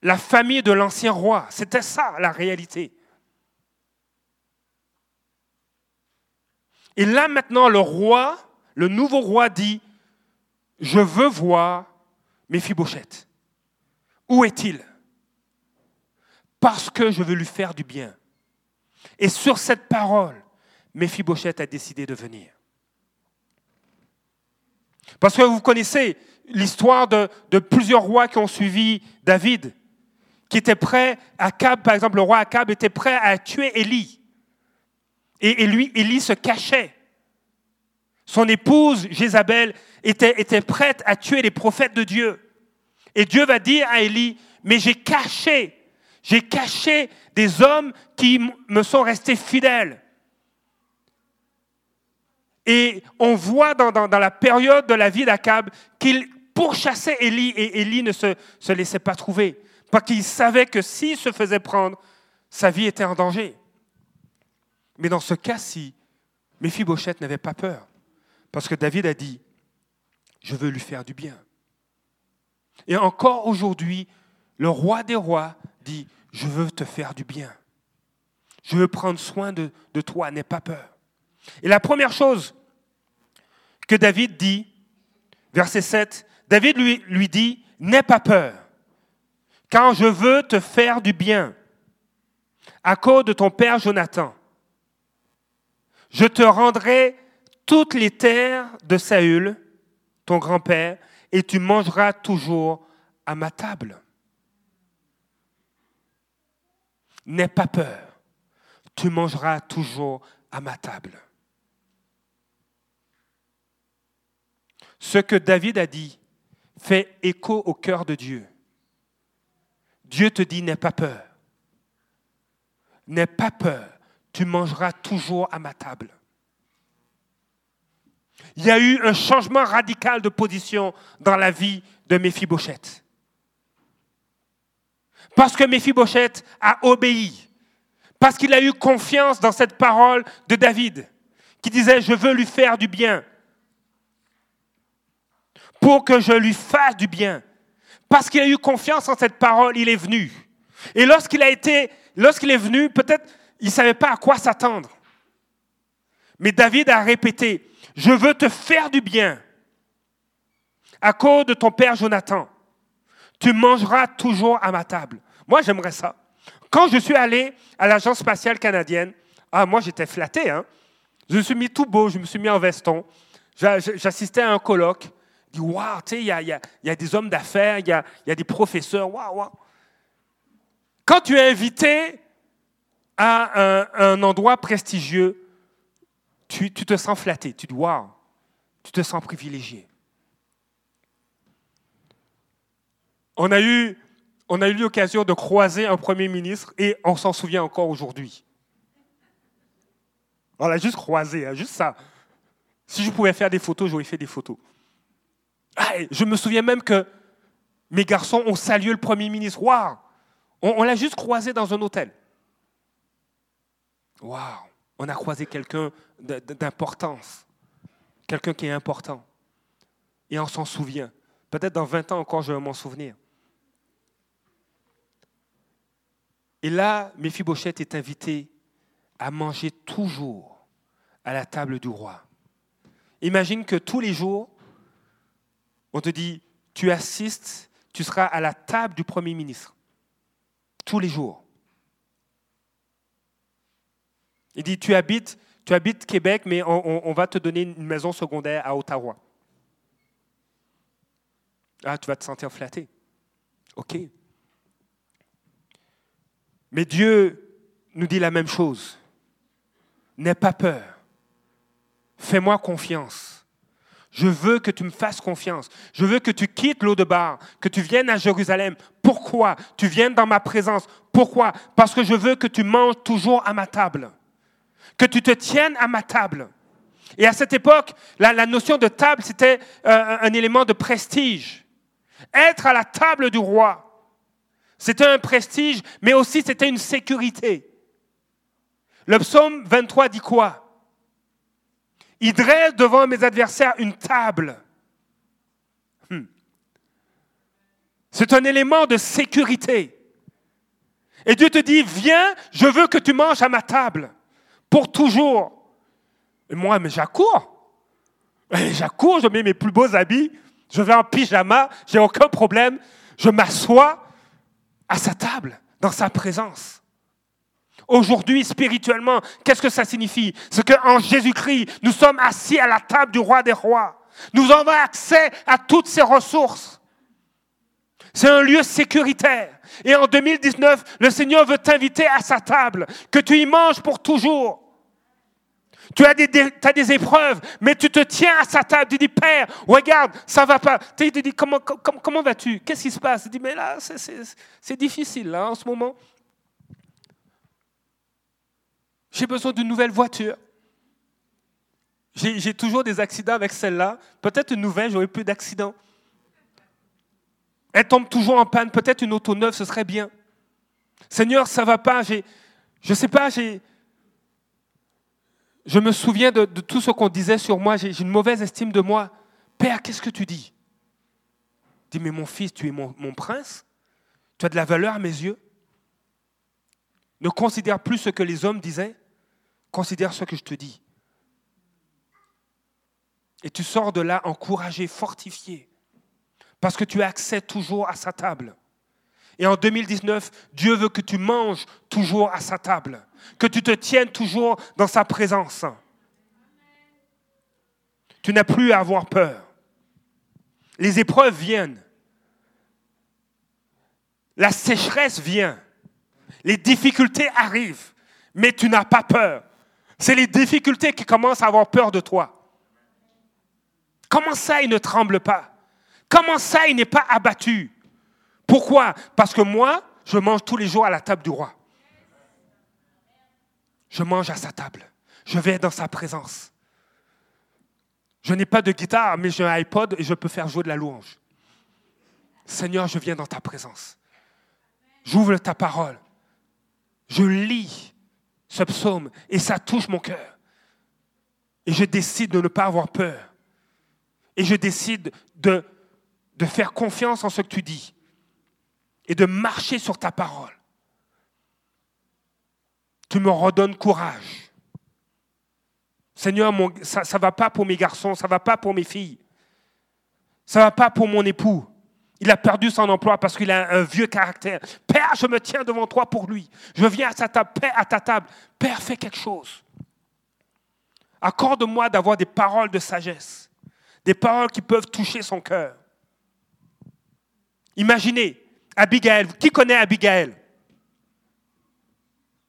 la famille de l'ancien roi. C'était ça la réalité. Et là maintenant, le roi, le nouveau roi dit, je veux voir Méphibosheth. Où est-il? Parce que je veux lui faire du bien. Et sur cette parole, Méphibosheth a décidé de venir. Parce que vous connaissez l'histoire de, plusieurs rois qui ont suivi David, qui étaient prêts, Akab, par exemple, le roi Akab était prêt à tuer Élie. Et, lui, Élie se cachait. Son épouse, Jézabel, était prête à tuer les prophètes de Dieu. Et Dieu va dire à Élie, mais j'ai caché, j'ai caché des hommes qui me sont restés fidèles. Et on voit dans, la période de la vie d'Akab qu'il pourchassait Élie et Élie ne se, laissait pas trouver. Parce qu'il savait que s'il se faisait prendre, sa vie était en danger. Mais dans ce cas-ci, Méphibosheth n'avait pas peur. Parce que David a dit, je veux lui faire du bien. Et encore aujourd'hui, le roi des rois dit, je veux te faire du bien. Je veux prendre soin de, toi, n'aie pas peur. Et la première chose que David dit, verset 7, David lui, lui dit, n'aie pas peur, car je veux te faire du bien à cause de ton père Jonathan. Je te rendrai toutes les terres de Saül, ton grand-père, et tu mangeras toujours à ma table. N'aie pas peur, tu mangeras toujours à ma table. Ce que David a dit fait écho au cœur de Dieu. Dieu te dit, n'aie pas peur. N'aie pas peur, tu mangeras toujours à ma table. Il y a eu un changement radical de position dans la vie de Méphibosheth. Parce que Méphibosheth a obéi. Parce qu'il a eu confiance dans cette parole de David, qui disait, je veux lui faire du bien pour que je lui fasse du bien. Parce qu'il a eu confiance en cette parole, il est venu. Et lorsqu'il a été, lorsqu'il est venu, peut-être il ne savait pas à quoi s'attendre. Mais David a répété, je veux te faire du bien à cause de ton père Jonathan. Tu mangeras toujours à ma table. Moi, j'aimerais ça. Quand je suis allé à l'Agence spatiale canadienne, ah, moi, j'étais flatté. Hein? Je me suis mis tout beau, je me suis mis en veston. J'assistais à un colloque dit Waouh, tu sais, il y a, des hommes d'affaires, il y a, des professeurs, waouh, waouh. Quand tu es invité à un endroit prestigieux, tu, te sens flatté, tu dis Waouh, tu te sens privilégié. On a eu, on eu l'occasion de croiser un Premier ministre et on s'en souvient encore aujourd'hui. On l'a juste croisé, hein, juste ça. Si je pouvais faire des photos, j'aurais fait des photos. Ah, je me souviens même que mes garçons ont salué le Premier ministre. Waouh On, l'a juste croisé dans un hôtel. Waouh On a croisé quelqu'un d'importance. Quelqu'un qui est important. Et on s'en souvient. Peut-être dans 20 ans encore, je vais m'en souvenir. Et là, Méphibosheth est invité à manger toujours à la table du roi. Imagine que tous les jours, on te dit, tu assistes, tu seras à la table du Premier ministre, tous les jours. Il dit, tu habites, tu habites Québec, mais on, va te donner une maison secondaire à Ottawa. Ah, tu vas te sentir flatté. OK. Mais Dieu nous dit la même chose. N'aie pas peur. Fais-moi confiance. Je veux que tu me fasses confiance. Je veux que tu quittes l'eau de bar, que tu viennes à Jérusalem. Pourquoi? Tu viennes dans ma présence. Pourquoi? Parce que je veux que tu manges toujours à ma table. Que tu te tiennes à ma table. Et à cette époque, la, notion de table, c'était euh, un élément de prestige. Être à la table du roi, c'était un prestige, mais aussi c'était une sécurité. Le psaume 23 dit quoi il dresse devant mes adversaires une table. Hmm. C'est un élément de sécurité. Et Dieu te dit, viens, je veux que tu manges à ma table, pour toujours. Et moi, mais j'accours. J'accours, je mets mes plus beaux habits, je vais en pyjama, j'ai aucun problème, je m'assois à sa table, dans sa présence. Aujourd'hui, spirituellement, qu'est-ce que ça signifie? C'est qu'en Jésus-Christ, nous sommes assis à la table du roi des rois. Nous avons accès à toutes ces ressources. C'est un lieu sécuritaire. Et en 2019, le Seigneur veut t'inviter à sa table, que tu y manges pour toujours. Tu as des, épreuves, mais tu te tiens à sa table. Tu dis, Père, regarde, ça va pas. Tu dis, comment, comment, vas-tu? Qu'est-ce qui se passe? Tu dis, mais là, c'est difficile là, en ce moment. J'ai besoin d'une nouvelle voiture. J'ai toujours des accidents avec celle-là. Peut-être une nouvelle, j'aurais plus d'accidents. Elle tombe toujours en panne. Peut-être une auto neuve, ce serait bien. Seigneur, ça va pas. Je ne sais pas, je me souviens de, tout ce qu'on disait sur moi. J'ai une mauvaise estime de moi. Père, qu'est-ce que tu dis? Dis, mais mon fils, tu es mon, mon prince. Tu as de la valeur à mes yeux. Ne considère plus ce que les hommes disaient. Considère ce que je te dis. Et tu sors de là encouragé, fortifié, parce que tu as accès toujours à sa table. Et en 2019, Dieu veut que tu manges toujours à sa table, que tu te tiennes toujours dans sa présence. Tu n'as plus à avoir peur. Les épreuves viennent. La sécheresse vient. Les difficultés arrivent. Mais tu n'as pas peur. C'est les difficultés qui commencent à avoir peur de toi. Comment ça, il ne tremble pas? Comment ça, il n'est pas abattu? Pourquoi? Parce que moi, je mange tous les jours à la table du roi. Je mange à sa table. Je vais dans sa présence. Je n'ai pas de guitare, mais j'ai un iPod et je peux faire jouer de la louange. Seigneur, je viens dans ta présence. J'ouvre ta parole. Je lis ce psaume et ça touche mon cœur. Et je décide de ne pas avoir peur. Et je décide de, de faire confiance en ce que tu dis et de marcher sur ta parole. Tu me redonnes courage. Seigneur, ça ne va pas pour mes garçons, ça ne va pas pour mes filles, ça ne va pas pour mon époux. Il a perdu son emploi parce qu'il a un vieux caractère. Père, je me tiens devant toi pour lui. Je viens à, ta table. Père, à ta table. Père, fais quelque chose. Accorde-moi d'avoir des paroles de sagesse des paroles qui peuvent toucher son cœur. Imaginez, Abigail, qui connaît Abigail?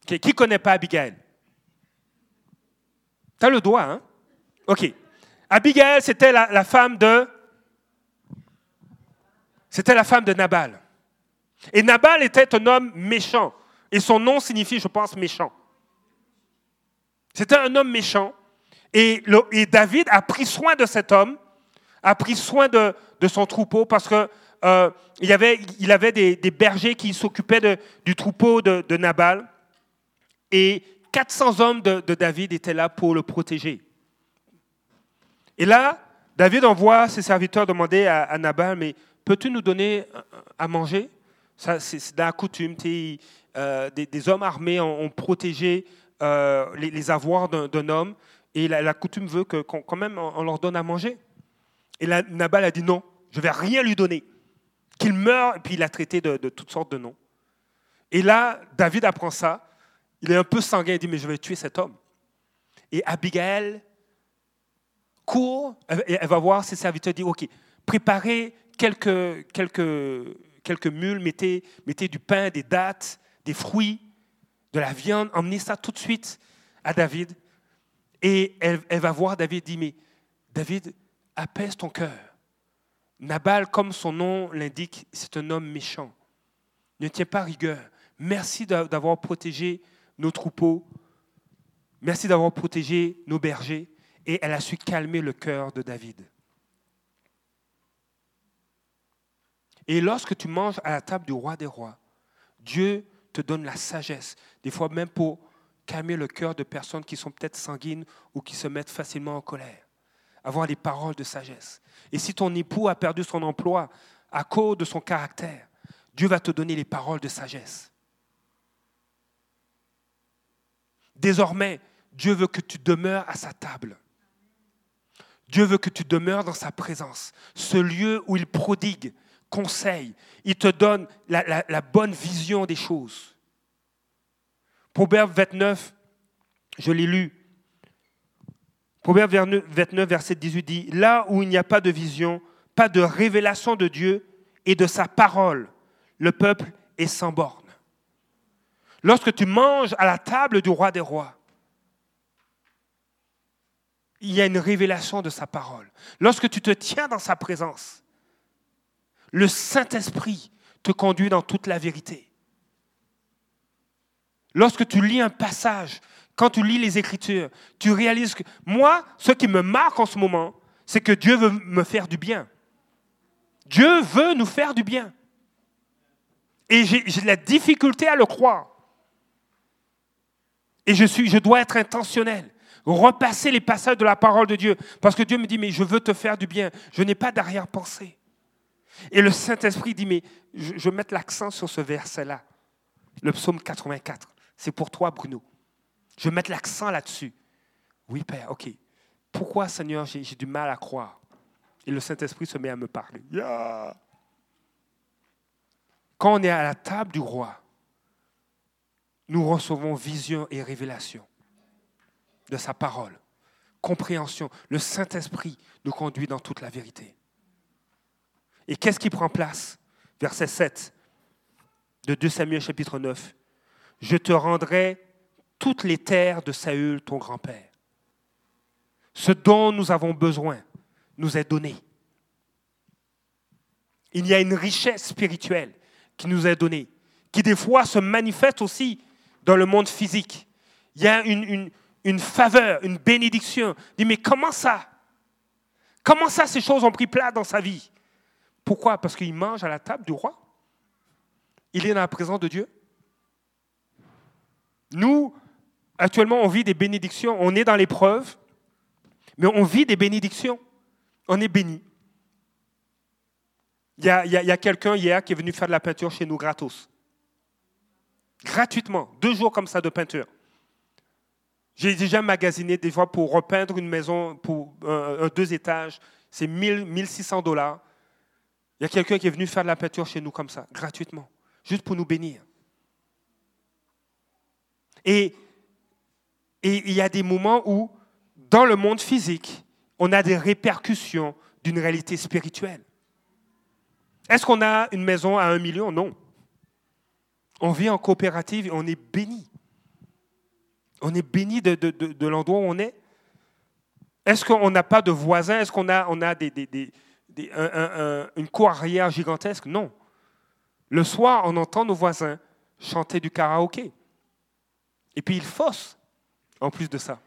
Qui ne connaît pas Abigail? Tu le doigt, hein? Ok. Abigail, c'était la, femme de... C'était la femme de Nabal. Et Nabal était un homme méchant. Et son nom signifie, je pense, méchant. C'était un homme méchant. Et, David a pris soin de cet homme a pris soin de, son troupeau parce qu'il euh, il avait, il avait des, bergers qui s'occupaient du troupeau de, Nabal. Et 400 hommes de, David étaient là pour le protéger. Et là, David envoie ses serviteurs demander à, Nabal, mais peux-tu nous donner à manger? Ça, C'est la coutume. Euh, des, hommes armés ont, protégé euh, les, avoirs d'un homme. Et la, coutume veut que, quand même on leur donne à manger. Et là, Nabal a dit non, je ne vais rien lui donner. Qu'il meure, et puis il l'a traité de, toutes sortes de noms. Et là, David apprend ça. Il est un peu sanguin, il dit, mais je vais tuer cet homme. Et Abigail court, elle va voir ses serviteurs, dit, OK, préparez quelques, quelques, quelques mules, mettez, du pain, des dattes, des fruits, de la viande, emmenez ça tout de suite à David. Et elle, elle va voir David, dit, mais David, apaise ton cœur. Nabal, comme son nom l'indique, c'est un homme méchant. Ne tiens pas rigueur. Merci d'avoir protégé nos troupeaux. Merci d'avoir protégé nos bergers. Et elle a su calmer le cœur de David. Et lorsque tu manges à la table du roi des rois, Dieu te donne la sagesse, des fois même pour calmer le cœur de personnes qui sont peut-être sanguines ou qui se mettent facilement en colère avoir des paroles de sagesse. Et si ton époux a perdu son emploi à cause de son caractère, Dieu va te donner les paroles de sagesse. Désormais, Dieu veut que tu demeures à sa table. Dieu veut que tu demeures dans sa présence, ce lieu où il prodigue, conseille, il te donne la, la bonne vision des choses. Proverbe 29, je l'ai lu, Proverbe 29, verset 18 dit, Là où il n'y a pas de vision, pas de révélation de Dieu et de sa parole, le peuple est sans borne. Lorsque tu manges à la table du roi des rois, il y a une révélation de sa parole. Lorsque tu te tiens dans sa présence, le Saint-Esprit te conduit dans toute la vérité. Lorsque tu lis un passage, quand tu lis les Écritures, tu réalises que moi, ce qui me marque en ce moment, c'est que Dieu veut me faire du bien. Dieu veut nous faire du bien. Et j'ai la difficulté à le croire. Et je dois être intentionnel. Repasser les passages de la parole de Dieu. Parce que Dieu me dit, mais je veux te faire du bien. Je n'ai pas d'arrière-pensée. Et le Saint-Esprit dit, mais je, je vais mettre l'accent sur ce verset-là. Le psaume 84. C'est pour toi, Bruno. Je vais l'accent là-dessus. Oui, Père, OK. Pourquoi, Seigneur, j'ai du mal à croire? Et le Saint-Esprit se met à me parler. Quand on est à la table du roi, nous recevons vision et révélation de sa parole, compréhension. Le Saint-Esprit nous conduit dans toute la vérité. Et qu'est-ce qui prend place? Verset 7 de 2 Samuel chapitre 9. Je te rendrai toutes les terres de Saül, ton grand-père. Ce dont nous avons besoin nous est donné. Il y a une richesse spirituelle qui nous est donnée, qui des fois se manifeste aussi dans le monde physique. Il y a une, faveur, une bénédiction. Dis, mais comment ça? Comment ça ces choses ont pris place dans sa vie? Pourquoi? Parce qu'il mange à la table du roi. Il est dans la présence de Dieu. Nous, actuellement, on vit des bénédictions. On est dans l'épreuve, mais on vit des bénédictions. On est béni. Il y a, a quelqu'un hier qui est venu faire de la peinture chez nous gratos gratuitement, deux jours comme ça de peinture. J'ai déjà magasiné des fois pour repeindre une maison pour un, deux étages, c'est 1000, 1600 dollars. Il y a quelqu'un qui est venu faire de la peinture chez nous comme ça, gratuitement, juste pour nous bénir. Et, et il y a des moments où, dans le monde physique, on a des répercussions d'une réalité spirituelle. Est-ce qu'on a une maison à un million? Non. On vit en coopérative et on est béni. On est béni de, l'endroit où on est. Est-ce qu'on n'a pas de voisins? Est-ce qu'on a, on a des, une cour arrière gigantesque? Non. Le soir, on entend nos voisins chanter du karaoké. Et puis ils faussent, en plus de ça.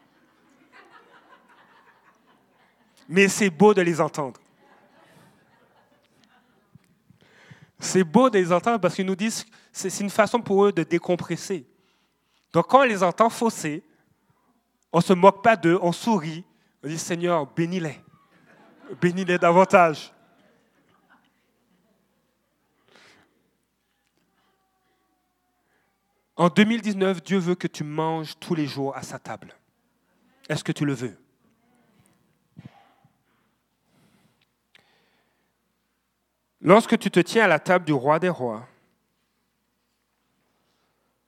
Mais c'est beau de les entendre. C'est beau de les entendre parce qu'ils nous disent c'est une façon pour eux de décompresser. Donc quand on les entend fausser, on ne se moque pas d'eux, on sourit, on dit Seigneur, bénis-les, bénis-les davantage. En 2019, Dieu veut que tu manges tous les jours à sa table. Est-ce que tu le veux? Lorsque tu te tiens à la table du roi des rois,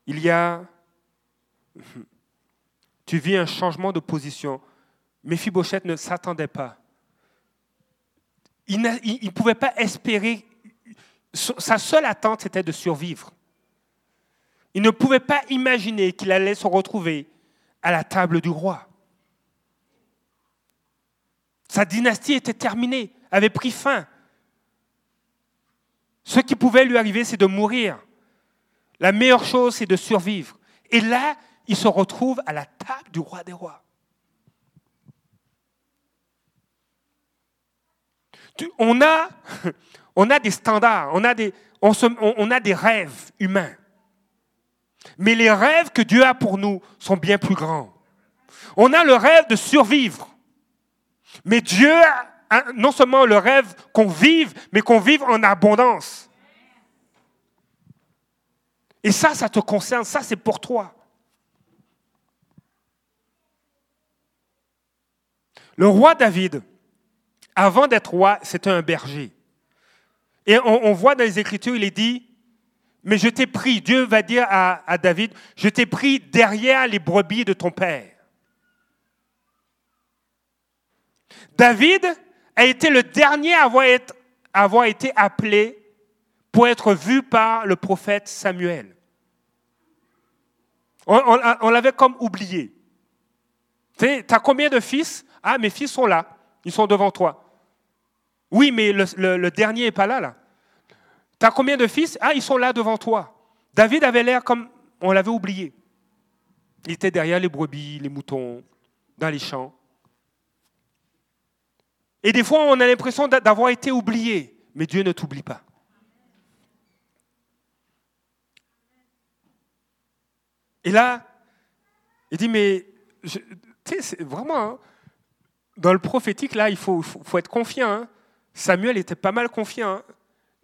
il y a... (laughs) Tu vis un changement de position. Mephibosheth ne s'attendait pas. Il ne pouvait pas espérer... Sa seule attente, c'était de survivre. Il ne pouvait pas imaginer qu'il allait se retrouver à la table du roi. Sa dynastie était terminée, avait pris fin. Ce qui pouvait lui arriver, c'est de mourir. La meilleure chose, c'est de survivre. Et là, il se retrouve à la table du roi des rois. (laughs) On a, des standards, on, a des rêves humains. Mais les rêves que Dieu a pour nous sont bien plus grands. On a le rêve de survivre. Mais Dieu a non seulement le rêve qu'on vive, mais qu'on vive en abondance. Et ça, ça te concerne, ça c'est pour toi. Le roi David, avant d'être roi, c'était un berger. Et on, voit dans les Écritures, il est dit, mais je t'ai pris, Dieu va dire à, David, je t'ai pris derrière les brebis de ton père. David a été le dernier à avoir été appelé pour être vu par le prophète Samuel. On, l'avait comme oublié. Tu as combien de fils? Ah, mes fils sont là. Ils sont devant toi. Oui, mais le, dernier n'est pas là, là. Tu as combien de fils? Ah, ils sont là devant toi. David avait l'air comme on l'avait oublié. Il était derrière les brebis, les moutons, dans les champs. Et des fois, on a l'impression d'avoir été oublié, mais Dieu ne t'oublie pas. Et là, il dit, mais, tu sais, vraiment, hein, dans le prophétique, là, il faut, faut, être confiant. Hein. Samuel était pas mal confiant. Hein.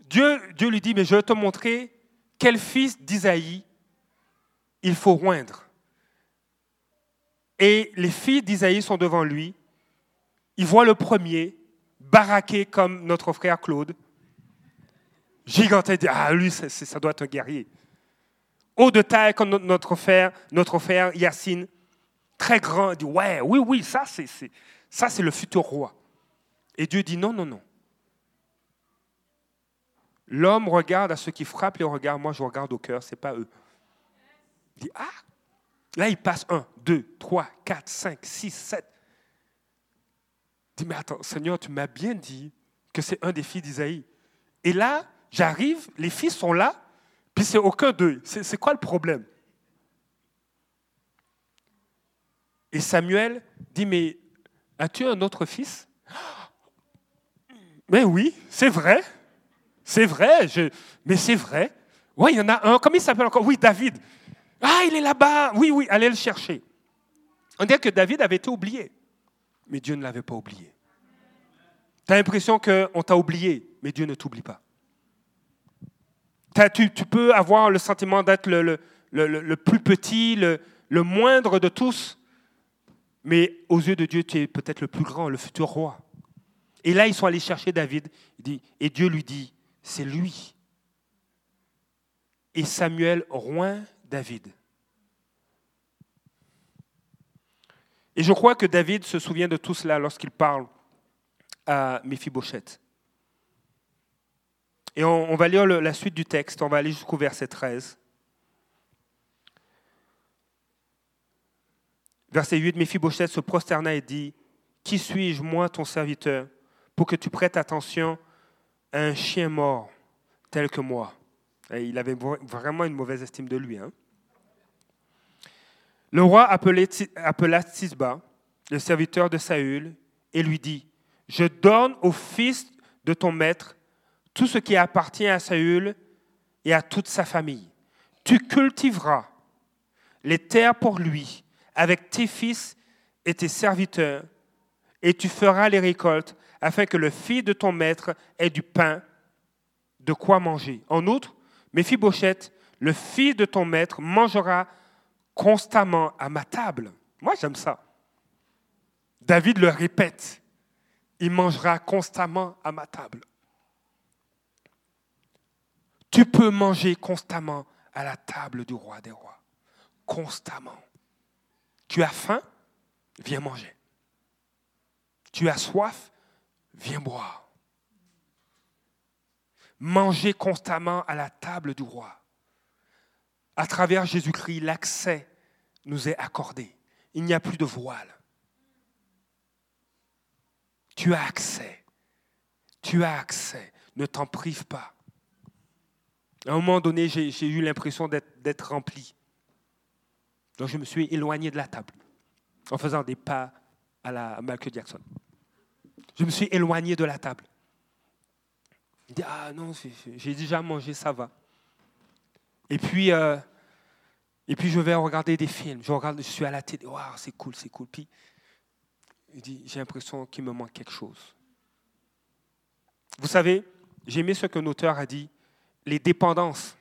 Dieu, lui dit, mais je vais te montrer quel fils d'Isaïe il faut roindre. Et les filles d'Isaïe sont devant lui. Il voit le premier, baraqué comme notre frère Claude. Giganté, ah lui, ça doit être un guerrier haut de taille comme notre frère, notre frère Yacine, très grand, il dit ouais, oui, oui, ça c'est le futur roi. Et Dieu dit non, non, non. L'homme regarde à ceux qui frappent les regards, moi je regarde au cœur, c'est pas eux. Il dit ah, là il passe un, deux, trois, quatre, cinq, six, sept. Il dit mais attends, Seigneur, tu m'as bien dit que c'est un des fils d'Isaïe. Et là, j'arrive, les fils sont là, puis c'est aucun d'eux. C'est quoi le problème? Et Samuel dit, mais as-tu un autre fils? Mais oui, c'est vrai. C'est vrai, mais c'est vrai. Oui, il y en a un. Comment il s'appelle encore? Oui, David. Ah, il est là-bas. Oui, oui, allez le chercher. On dirait que David avait été oublié, mais Dieu ne l'avait pas oublié. Tu as l'impression qu'on t'a oublié, mais Dieu ne t'oublie pas. Tu, peux avoir le sentiment d'être le, plus petit, le, moindre de tous, mais aux yeux de Dieu, tu es peut-être le plus grand, le futur roi. Et là, ils sont allés chercher David, et Dieu lui dit, c'est lui. Et Samuel roint David. Et je crois que David se souvient de tout cela lorsqu'il parle à Méphibosheth. Et on, va lire la suite du texte, on va aller jusqu'au verset 13. Verset 8, Méphibosheth se prosterna et dit, Qui suis-je, moi, ton serviteur, pour que tu prêtes attention un chien mort tel que moi Il avait vraiment une mauvaise estime de lui. Hein. Le roi appela Tisba, le serviteur de Saül, et lui dit, Je donne au fils de ton maître tout ce qui appartient à Saül et à toute sa famille. Tu cultiveras les terres pour lui avec tes fils et tes serviteurs, et tu feras les récoltes afin que le fils de ton maître ait du pain, de quoi manger. En outre, Méphibosheth, le fils de ton maître, mangera constamment à ma table. Moi, j'aime ça. David le répète, il mangera constamment à ma table. Tu peux manger constamment à la table du roi des rois. Constamment. Tu as faim? Viens manger. Tu as soif? Viens boire. Manger constamment à la table du roi. À travers Jésus-Christ, l'accès nous est accordé. Il n'y a plus de voile. Tu as accès. Tu as accès. Ne t'en prive pas. À un moment donné, j'ai eu l'impression d'être rempli. Donc je me suis éloigné de la table en faisant des pas à la Michael Jackson. Je me suis éloigné de la table. Je dis, ah non, j'ai déjà mangé, ça va. Et puis, euh, et puis je vais regarder des films. Je, regarde, je suis à la télé, waouh, c'est cool, c'est cool. Puis, j'ai l'impression qu'il me manque quelque chose. Vous savez, j'ai aimé ce qu'un auteur a dit les dépendances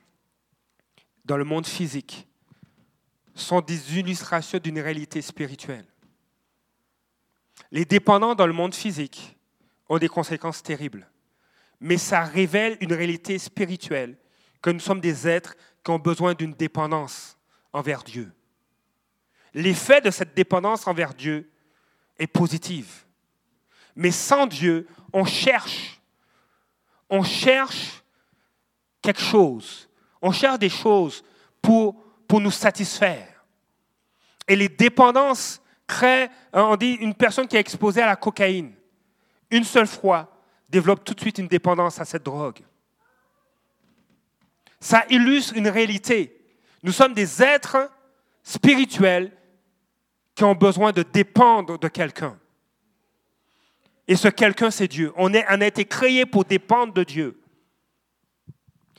dans le monde physique sont des illustrations d'une réalité spirituelle. Les dépendants dans le monde physique ont des conséquences terribles, mais ça révèle une réalité spirituelle, que nous sommes des êtres qui ont besoin d'une dépendance envers Dieu. L'effet de cette dépendance envers Dieu est positif. Mais sans Dieu, on cherche. On cherche quelque chose. On cherche des choses pour, pour nous satisfaire. Et les dépendances créent, hein, on dit, une personne qui est exposée à la cocaïne, une seule fois, développe tout de suite une dépendance à cette drogue. Ça illustre une réalité. Nous sommes des êtres spirituels qui ont besoin de dépendre de quelqu'un. Et ce quelqu'un, c'est Dieu. On, est, on a été créé pour dépendre de Dieu.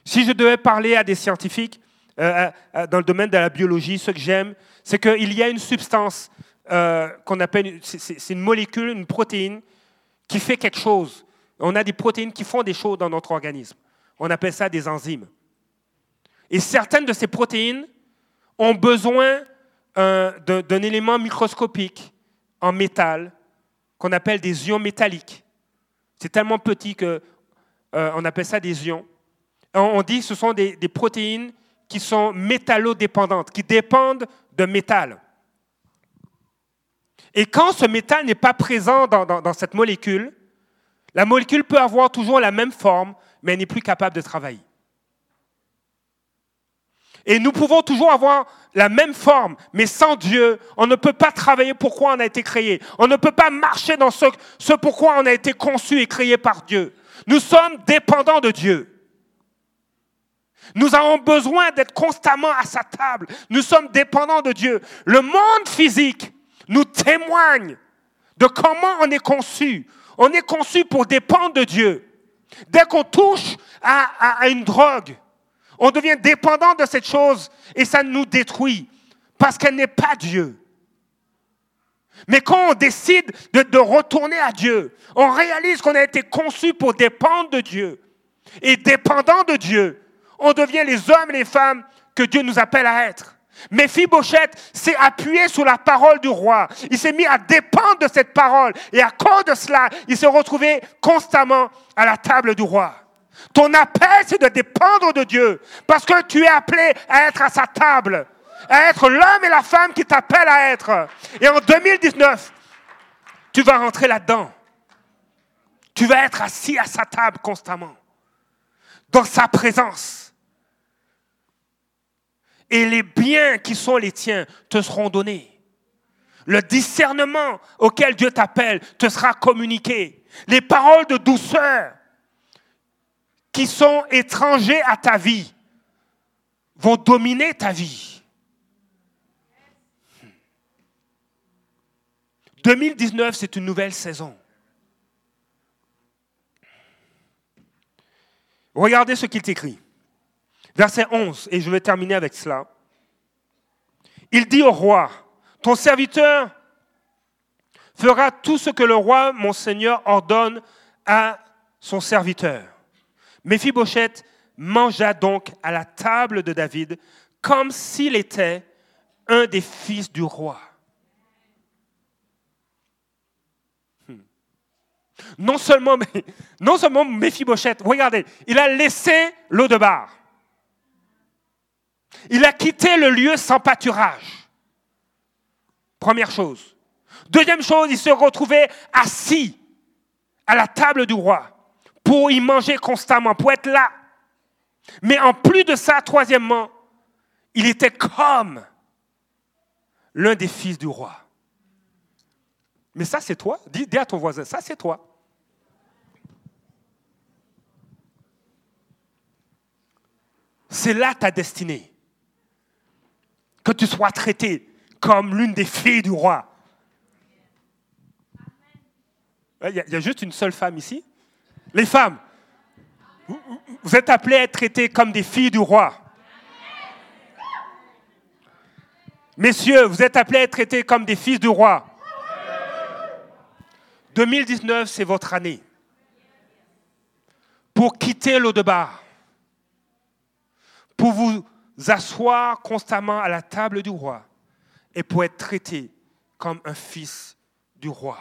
Si je devais parler à des scientifiques euh, dans le domaine de la biologie, ce que j'aime, c'est qu'il y a une substance euh, qu'on appelle, c'est une molécule, une protéine, qui fait quelque chose. On a des protéines qui font des choses dans notre organisme. On appelle ça des enzymes. Et certaines de ces protéines ont besoin euh, d'un élément microscopique en métal qu'on appelle des ions métalliques. C'est tellement petit qu'on euh, appelle ça des ions. On, dit que ce sont des, protéines qui sont métallodépendantes, qui dépendent de métal. Et quand ce métal n'est pas présent dans, cette molécule, la molécule peut avoir toujours la même forme, mais elle n'est plus capable de travailler. Et nous pouvons toujours avoir la même forme, mais sans Dieu, on ne peut pas travailler pourquoi on a été créé. On ne peut pas marcher dans ce, ce pourquoi on a été conçu et créé par Dieu. Nous sommes dépendants de Dieu. Nous avons besoin d'être constamment à sa table. Nous sommes dépendants de Dieu. Le monde physique nous témoigne de comment on est conçu. On est conçu pour dépendre de Dieu. Dès qu'on touche à, à une drogue, on devient dépendant de cette chose et ça nous détruit parce qu'elle n'est pas Dieu. Mais quand on décide de, retourner à Dieu, on réalise qu'on a été conçu pour dépendre de Dieu. Et dépendant de Dieu, on devient les hommes et les femmes que Dieu nous appelle à être. Mais Phibosheth s'est appuyé sur la parole du roi. Il s'est mis à dépendre de cette parole. Et à cause de cela, il s'est retrouvé constamment à la table du roi. Ton appel, c'est de dépendre de Dieu. Parce que tu es appelé à être à sa table. À être l'homme et la femme qui t'appellent à être. Et en 2019, tu vas rentrer là-dedans. Tu vas être assis à sa table constamment. Dans sa présence. Et les biens qui sont les tiens te seront donnés. Le discernement auquel Dieu t'appelle te sera communiqué. Les paroles de douceur qui sont étrangers à ta vie vont dominer ta vie. 2019, c'est une nouvelle saison. Regardez ce qu'il écrit. Verset 11, et je vais terminer avec cela. Il dit au roi, ton serviteur fera tout ce que le roi, mon Seigneur, ordonne à son serviteur. Méphibosheth mangea donc à la table de David comme s'il était un des fils du roi. Hmm. Non seulement, (laughs) non regardez, il a laissé l'eau de bar. Il a quitté le lieu sans pâturage. Première chose. Deuxième chose, il se retrouvait assis à la table du roi pour y manger constamment, pour être là. Mais en plus de ça, troisièmement, il était comme l'un des fils du roi. Mais ça, c'est toi. Dis, à ton voisin, ça, c'est toi. C'est là ta destinée. Que tu sois traité comme l'une des filles du roi. Il y, a juste une seule femme ici? Les femmes, vous êtes appelées à être traitées comme des filles du roi. Messieurs, vous êtes appelés à être traités comme des fils du roi. 2019, c'est votre année. Pour quitter l'eau de bar. Pour vous asseoir constamment à la table du roi. Et pour être traité comme un fils du roi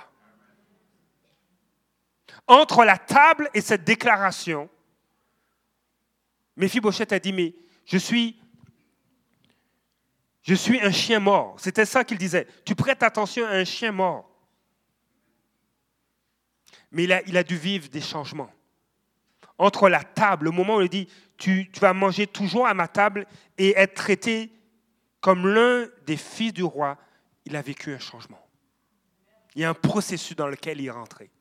entre la table et cette déclaration, Mephibosheth a dit, mais je suis, je suis un chien mort. C'était ça qu'il disait. Tu prêtes attention à un chien mort. Mais il a, il a dû vivre des changements. Entre la table, le moment où il dit, tu, vas manger toujours à ma table et être traité comme l'un des fils du roi, il a vécu un changement. Il y a un processus dans lequel il est rentré.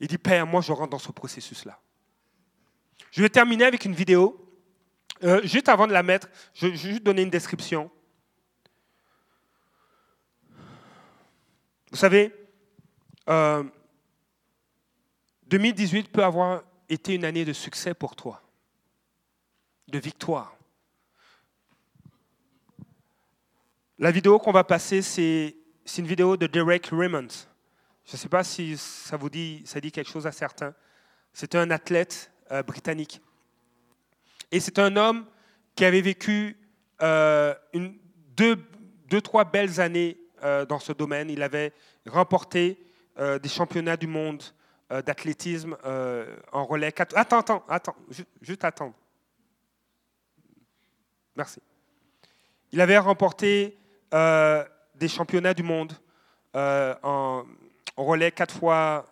Il dit, Père, moi je rentre dans ce processus-là. Je vais terminer avec une vidéo. Euh, juste avant de la mettre, je, vais juste donner une description. Vous savez, 2018 euh, peut avoir été une année de succès pour toi, de victoire. La vidéo qu'on va passer, c'est une vidéo de Derek Raymond. Je ne sais pas si ça vous dit, ça dit quelque chose à certains. C'est un athlète euh, britannique. Et c'est un homme qui avait vécu euh, deux, trois belles années euh, dans ce domaine. Il avait remporté des championnats du monde d'athlétisme en relais. Attends, attends, attends, juste, attendre. Merci. Il avait remporté des championnats du monde en, relais 4 fois,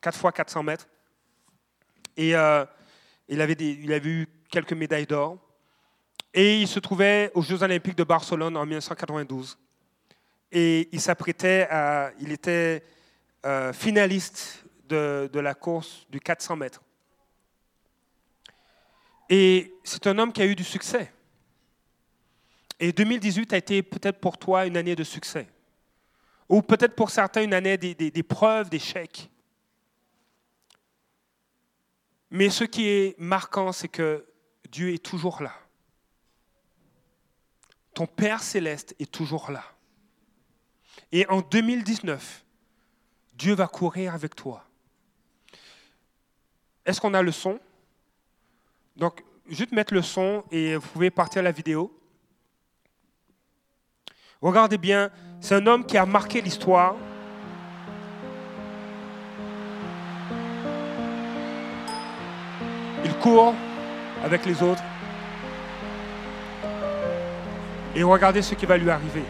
4 fois 400 mètres. Et euh, il, avait il avait eu quelques médailles d'or. Et il se trouvait aux Jeux Olympiques de Barcelone en 1992. Et il s'apprêtait à. Il était euh, finaliste de, la course du 400 mètres. Et c'est un homme qui a eu du succès. Et 2018 a été peut-être pour toi une année de succès. Ou peut-être pour certains une année d'épreuves, d'échecs. Mais ce qui est marquant, c'est que Dieu est toujours là. Ton Père céleste est toujours là. Et en 2019, Dieu va courir avec toi. Est-ce qu'on a le son? Donc, juste mettre le son et vous pouvez partir la vidéo. Regardez bien, c'est un homme qui a marqué l'histoire. court avec les autres. Et regardez ce qui va lui arriver.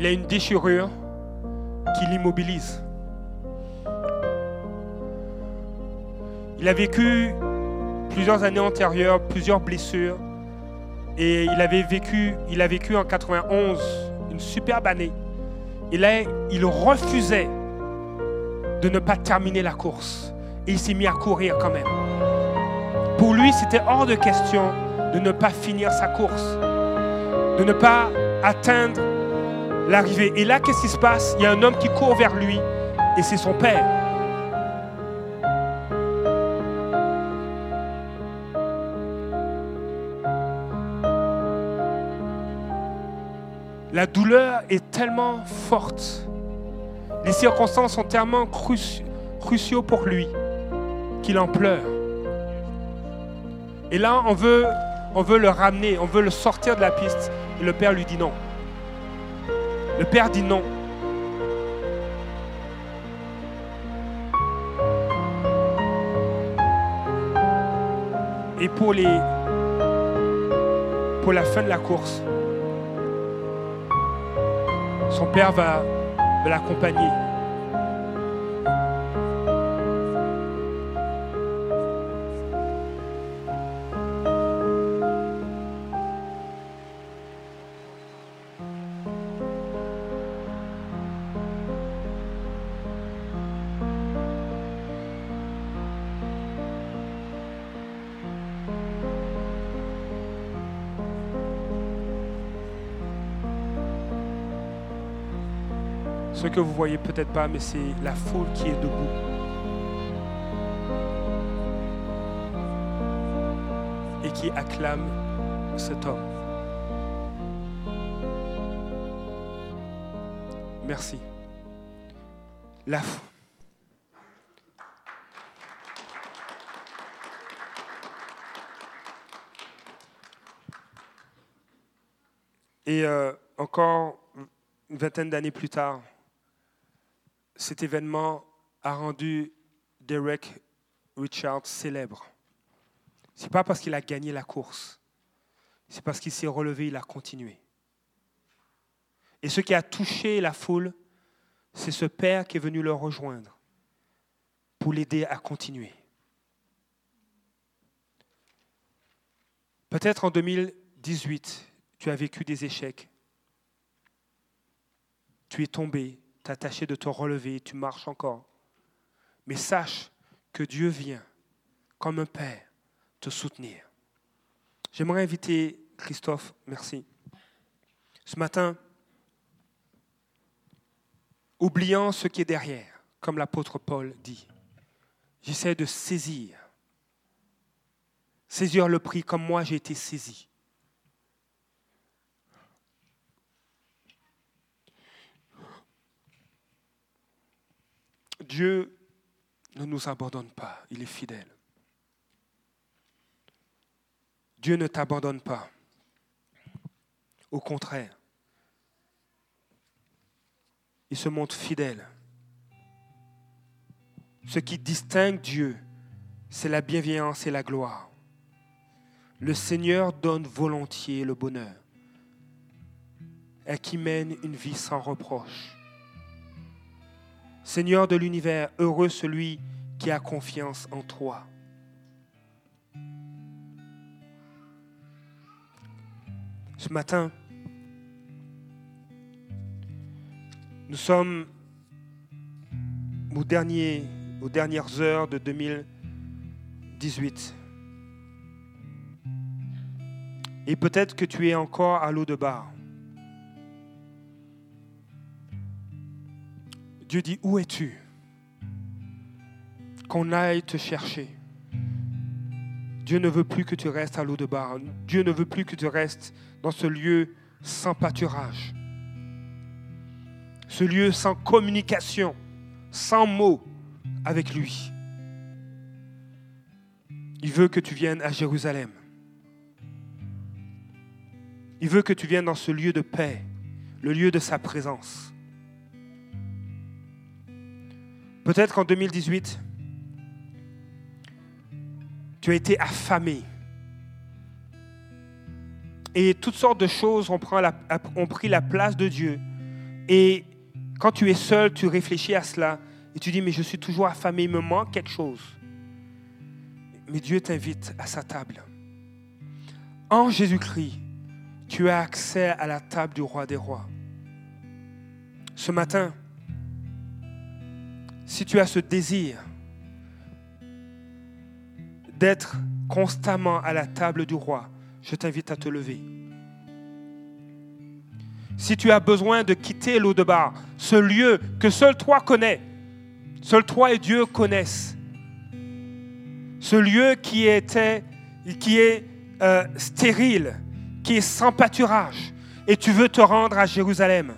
Il a une déchirure qui l'immobilise. Il a vécu plusieurs années antérieures, plusieurs blessures. Et il avait vécu, il a vécu en 91 une superbe année. Et là, il refusait de ne pas terminer la course. Et il s'est mis à courir quand même. Pour lui, c'était hors de question de ne pas finir sa course, de ne pas atteindre l'arrivée. Et là, qu'est-ce qui se passe? Il y a un homme qui court vers lui et c'est son père. La douleur est tellement forte. Les circonstances sont tellement cruciaux pour lui qu'il en pleure. Et là, on veut, on veut le ramener, on veut le sortir de la piste. Et le père lui dit non. Le père dit non. Et pour, la fin de la course, son père va l'accompagner. Ce que vous voyez peut-être pas, mais c'est la foule qui est debout. Et qui acclame cet homme. Merci. La foule. Et euh, encore une vingtaine d'années plus tard, cet événement a rendu Derek Richard célèbre, c'est pas parce qu'il a gagné la course, c'est parce qu'il s'est relevé, il a continué. Et ce qui a touché la foule, c'est ce père qui est venu le rejoindre pour l'aider à continuer. Peut-être en 2018, tu as vécu des échecs. Tu es tombé, tâché de te relever, tu marches encore. Mais sache que Dieu vient, comme un père, te soutenir. J'aimerais inviter Christophe, merci. Ce matin, oubliant ce qui est derrière, comme l'apôtre Paul dit, j'essaie de saisir, saisir le prix comme moi j'ai été saisi. Dieu ne nous abandonne pas, il est fidèle. Dieu ne t'abandonne pas. Au contraire, il se montre fidèle. Ce qui distingue Dieu, c'est la bienveillance et la gloire. Le Seigneur donne volontiers le bonheur et qui mène une vie sans reproche. Seigneur de l'univers, heureux celui qui a confiance en toi. Ce matin, nous sommes aux, dernières heures de 2018. Et peut-être que tu es encore à l'eau de bar. Dieu dit, où es-tu? Qu'on aille te chercher. Dieu ne veut plus que tu restes à l'eau de bar. Dieu ne veut plus que tu restes dans ce lieu sans pâturage. Ce lieu sans communication, sans mots avec lui. Il veut que tu viennes à Jérusalem. Il veut que tu viennes dans ce lieu de paix, le lieu de sa présence. Peut-être qu'en 2018, tu as été affamé. Et toutes sortes de choses ont, pris la place de Dieu. Et quand tu es seul, tu réfléchis à cela et tu dis, mais je suis toujours affamé, il me manque quelque chose. Mais Dieu t'invite à sa table. En Jésus-Christ, tu as accès à la table du roi des rois. Ce matin, si tu as ce désir d'être constamment à la table du roi, je t'invite à te lever. Si tu as besoin de quitter l'eau de bar, ce lieu que seul toi connais, seul toi et Dieu connaissent, ce lieu qui était, qui est euh, stérile, qui est sans pâturage, et tu veux te rendre à Jérusalem,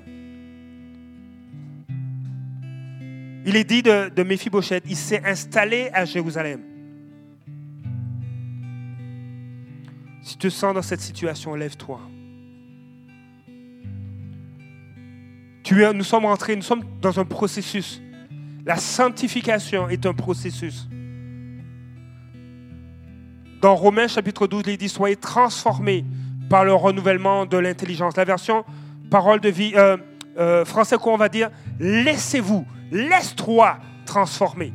Il est dit de, de il s'est installé à Jérusalem. Si tu te sens dans cette situation, lève-toi. nous sommes rentrés, nous sommes dans un processus. La sanctification est un processus. Dans Romains chapitre 12, il dit Soyez transformés par le renouvellement de l'intelligence. La version parole de vie, euh, euh, français quoi on va dire Laissez-vous laisse-toi transformer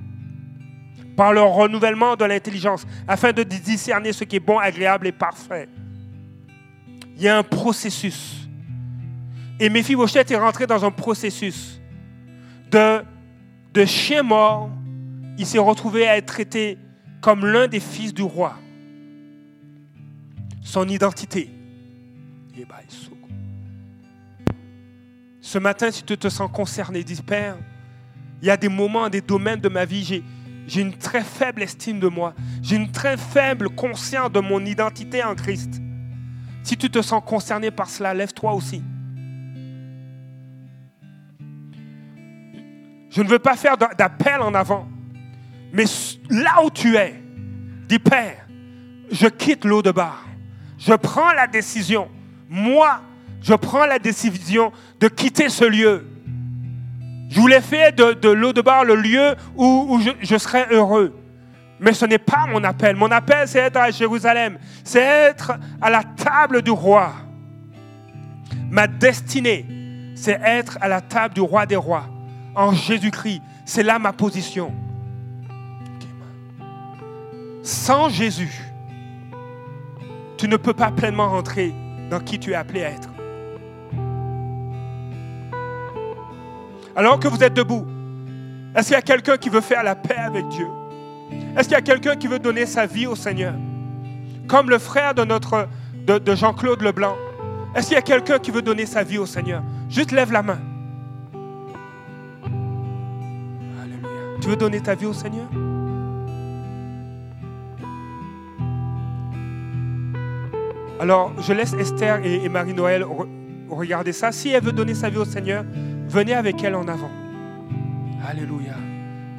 par le renouvellement de l'intelligence, afin de discerner ce qui est bon, agréable et parfait. Il y a un processus. Et Mephibosheth est rentré dans un processus de, de chien mort. Il s'est retrouvé à être traité comme l'un des fils du roi. Son identité. Ce matin, si tu te sens concerné, dis Père, il y a des moments, des domaines de ma vie, j'ai une très faible estime de moi. J'ai une très faible conscience de mon identité en Christ. Si tu te sens concerné par cela, lève-toi aussi. Je ne veux pas faire d'appel en avant. Mais là où tu es, dis Père, je quitte l'eau de bar. Je prends la décision. Moi, je prends la décision de quitter ce lieu je voulais faire de, l'eau de bar le lieu où, je, serais heureux. Mais ce n'est pas mon appel. Mon appel, c'est être à Jérusalem. C'est être à la table du roi. Ma destinée, c'est être à la table du roi des rois. En Jésus-Christ. C'est là ma position. Sans Jésus, tu ne peux pas pleinement rentrer dans qui tu es appelé à être. Alors que vous êtes debout, est-ce qu'il y a quelqu'un qui veut faire la paix avec Dieu? Est-ce qu'il y a quelqu'un qui veut donner sa vie au Seigneur? Comme le frère de, notre, de, Jean-Claude Leblanc. Est-ce qu'il y a quelqu'un qui veut donner sa vie au Seigneur? Juste lève la main. Tu veux donner ta vie au Seigneur? Alors, je laisse Esther et, Marie-Noël regarder ça. Si elle veut donner sa vie au Seigneur, venez avec elle en avant. Alléluia.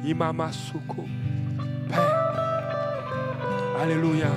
Imama. Père. Alléluia.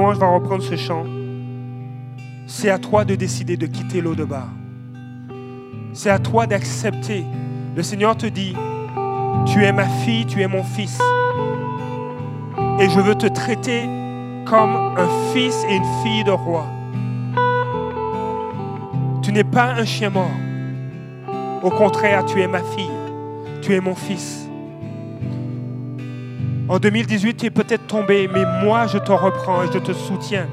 Louange va reprendre ce chant, c'est à toi de décider de quitter l'eau de bar. C'est à toi d'accepter. Le Seigneur te dit, tu es ma fille, tu es mon fils. Et je veux te traiter comme un fils et une fille de roi. Tu n'es pas un chien mort. Au contraire, tu es ma fille, tu es mon fils. En 2018, tu es peut-être tombé, mais moi, je te reprends et je te soutiens.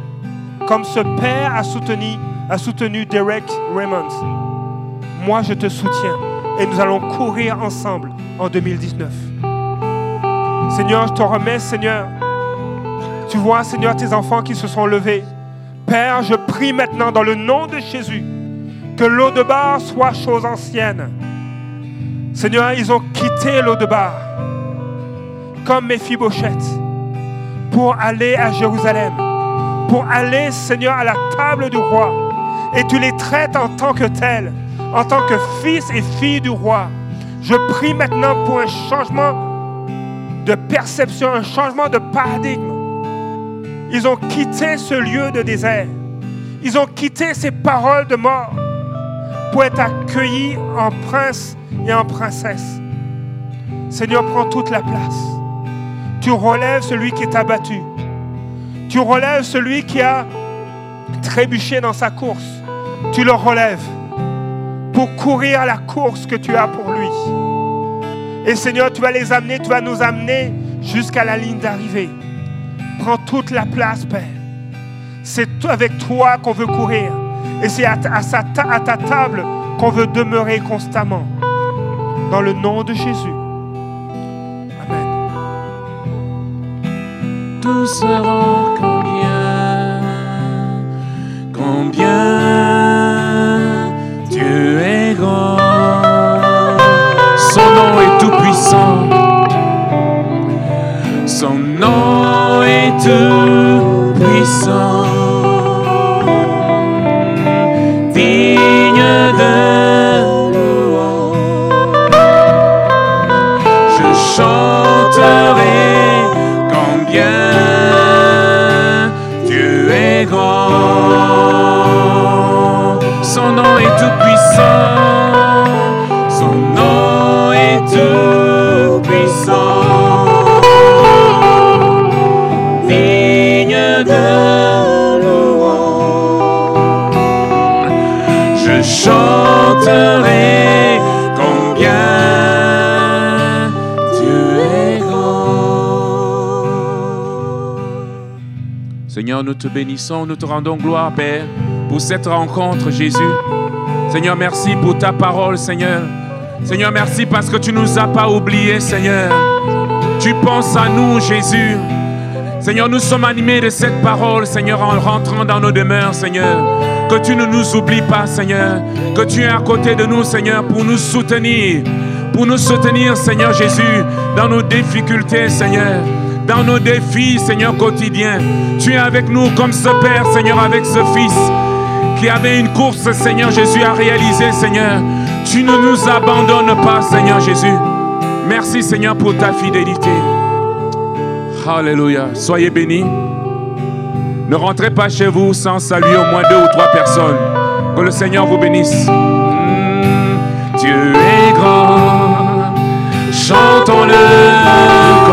Comme ce père a soutenu, a soutenu Derek Raymond. Moi, je te soutiens. Et nous allons courir ensemble en 2019. Seigneur, je te remets, Seigneur. Tu vois, Seigneur, tes enfants qui se sont levés. Père, je prie maintenant dans le nom de Jésus que l'eau de bar soit chose ancienne. Seigneur, ils ont quitté l'eau de bar comme Mephibosheth pour aller à Jérusalem, pour aller, Seigneur, à la table du roi. Et tu les traites en tant que tels, en tant que fils et filles du roi. Je prie maintenant pour un changement de perception, un changement de paradigme. Ils ont quitté ce lieu de désert. Ils ont quitté ces paroles de mort pour être accueillis en prince et en princesse. Seigneur, prends toute la place. Tu relèves celui qui est abattu. Tu relèves celui qui a trébuché dans sa course. Tu le relèves pour courir la course que tu as pour lui. Et Seigneur, tu vas les amener, tu vas nous amener jusqu'à la ligne d'arrivée. Prends toute la place, Père. C'est avec toi qu'on veut courir. Et c'est à, à ta table qu'on veut demeurer constamment. Dans le nom de Jésus. Tout sera combien, combien Dieu est grand. Son nom est tout puissant. Son nom est tout puissant. Seigneur, nous te bénissons, nous te rendons gloire, Père, pour cette rencontre, Jésus. Seigneur, merci pour ta parole, Seigneur. Seigneur, merci parce que tu ne nous as pas oubliés, Seigneur. Tu penses à nous, Jésus. Seigneur, nous sommes animés de cette parole, Seigneur, en rentrant dans nos demeures, Seigneur. Que tu ne nous oublies pas, Seigneur. Que tu es à côté de nous, Seigneur, pour nous soutenir. Pour nous soutenir, Seigneur Jésus, dans nos difficultés, Seigneur. Dans nos défis, Seigneur, quotidiens. Tu es avec nous comme ce Père, Seigneur, avec ce Fils qui avait une course, Seigneur Jésus, à réaliser, Seigneur. Tu ne nous abandonnes pas, Seigneur Jésus. Merci, Seigneur, pour ta fidélité. Alléluia. Soyez bénis. Ne rentrez pas chez vous sans saluer au moins deux ou trois personnes. Que le Seigneur vous bénisse. Mm, Dieu est grand. Chantons-le.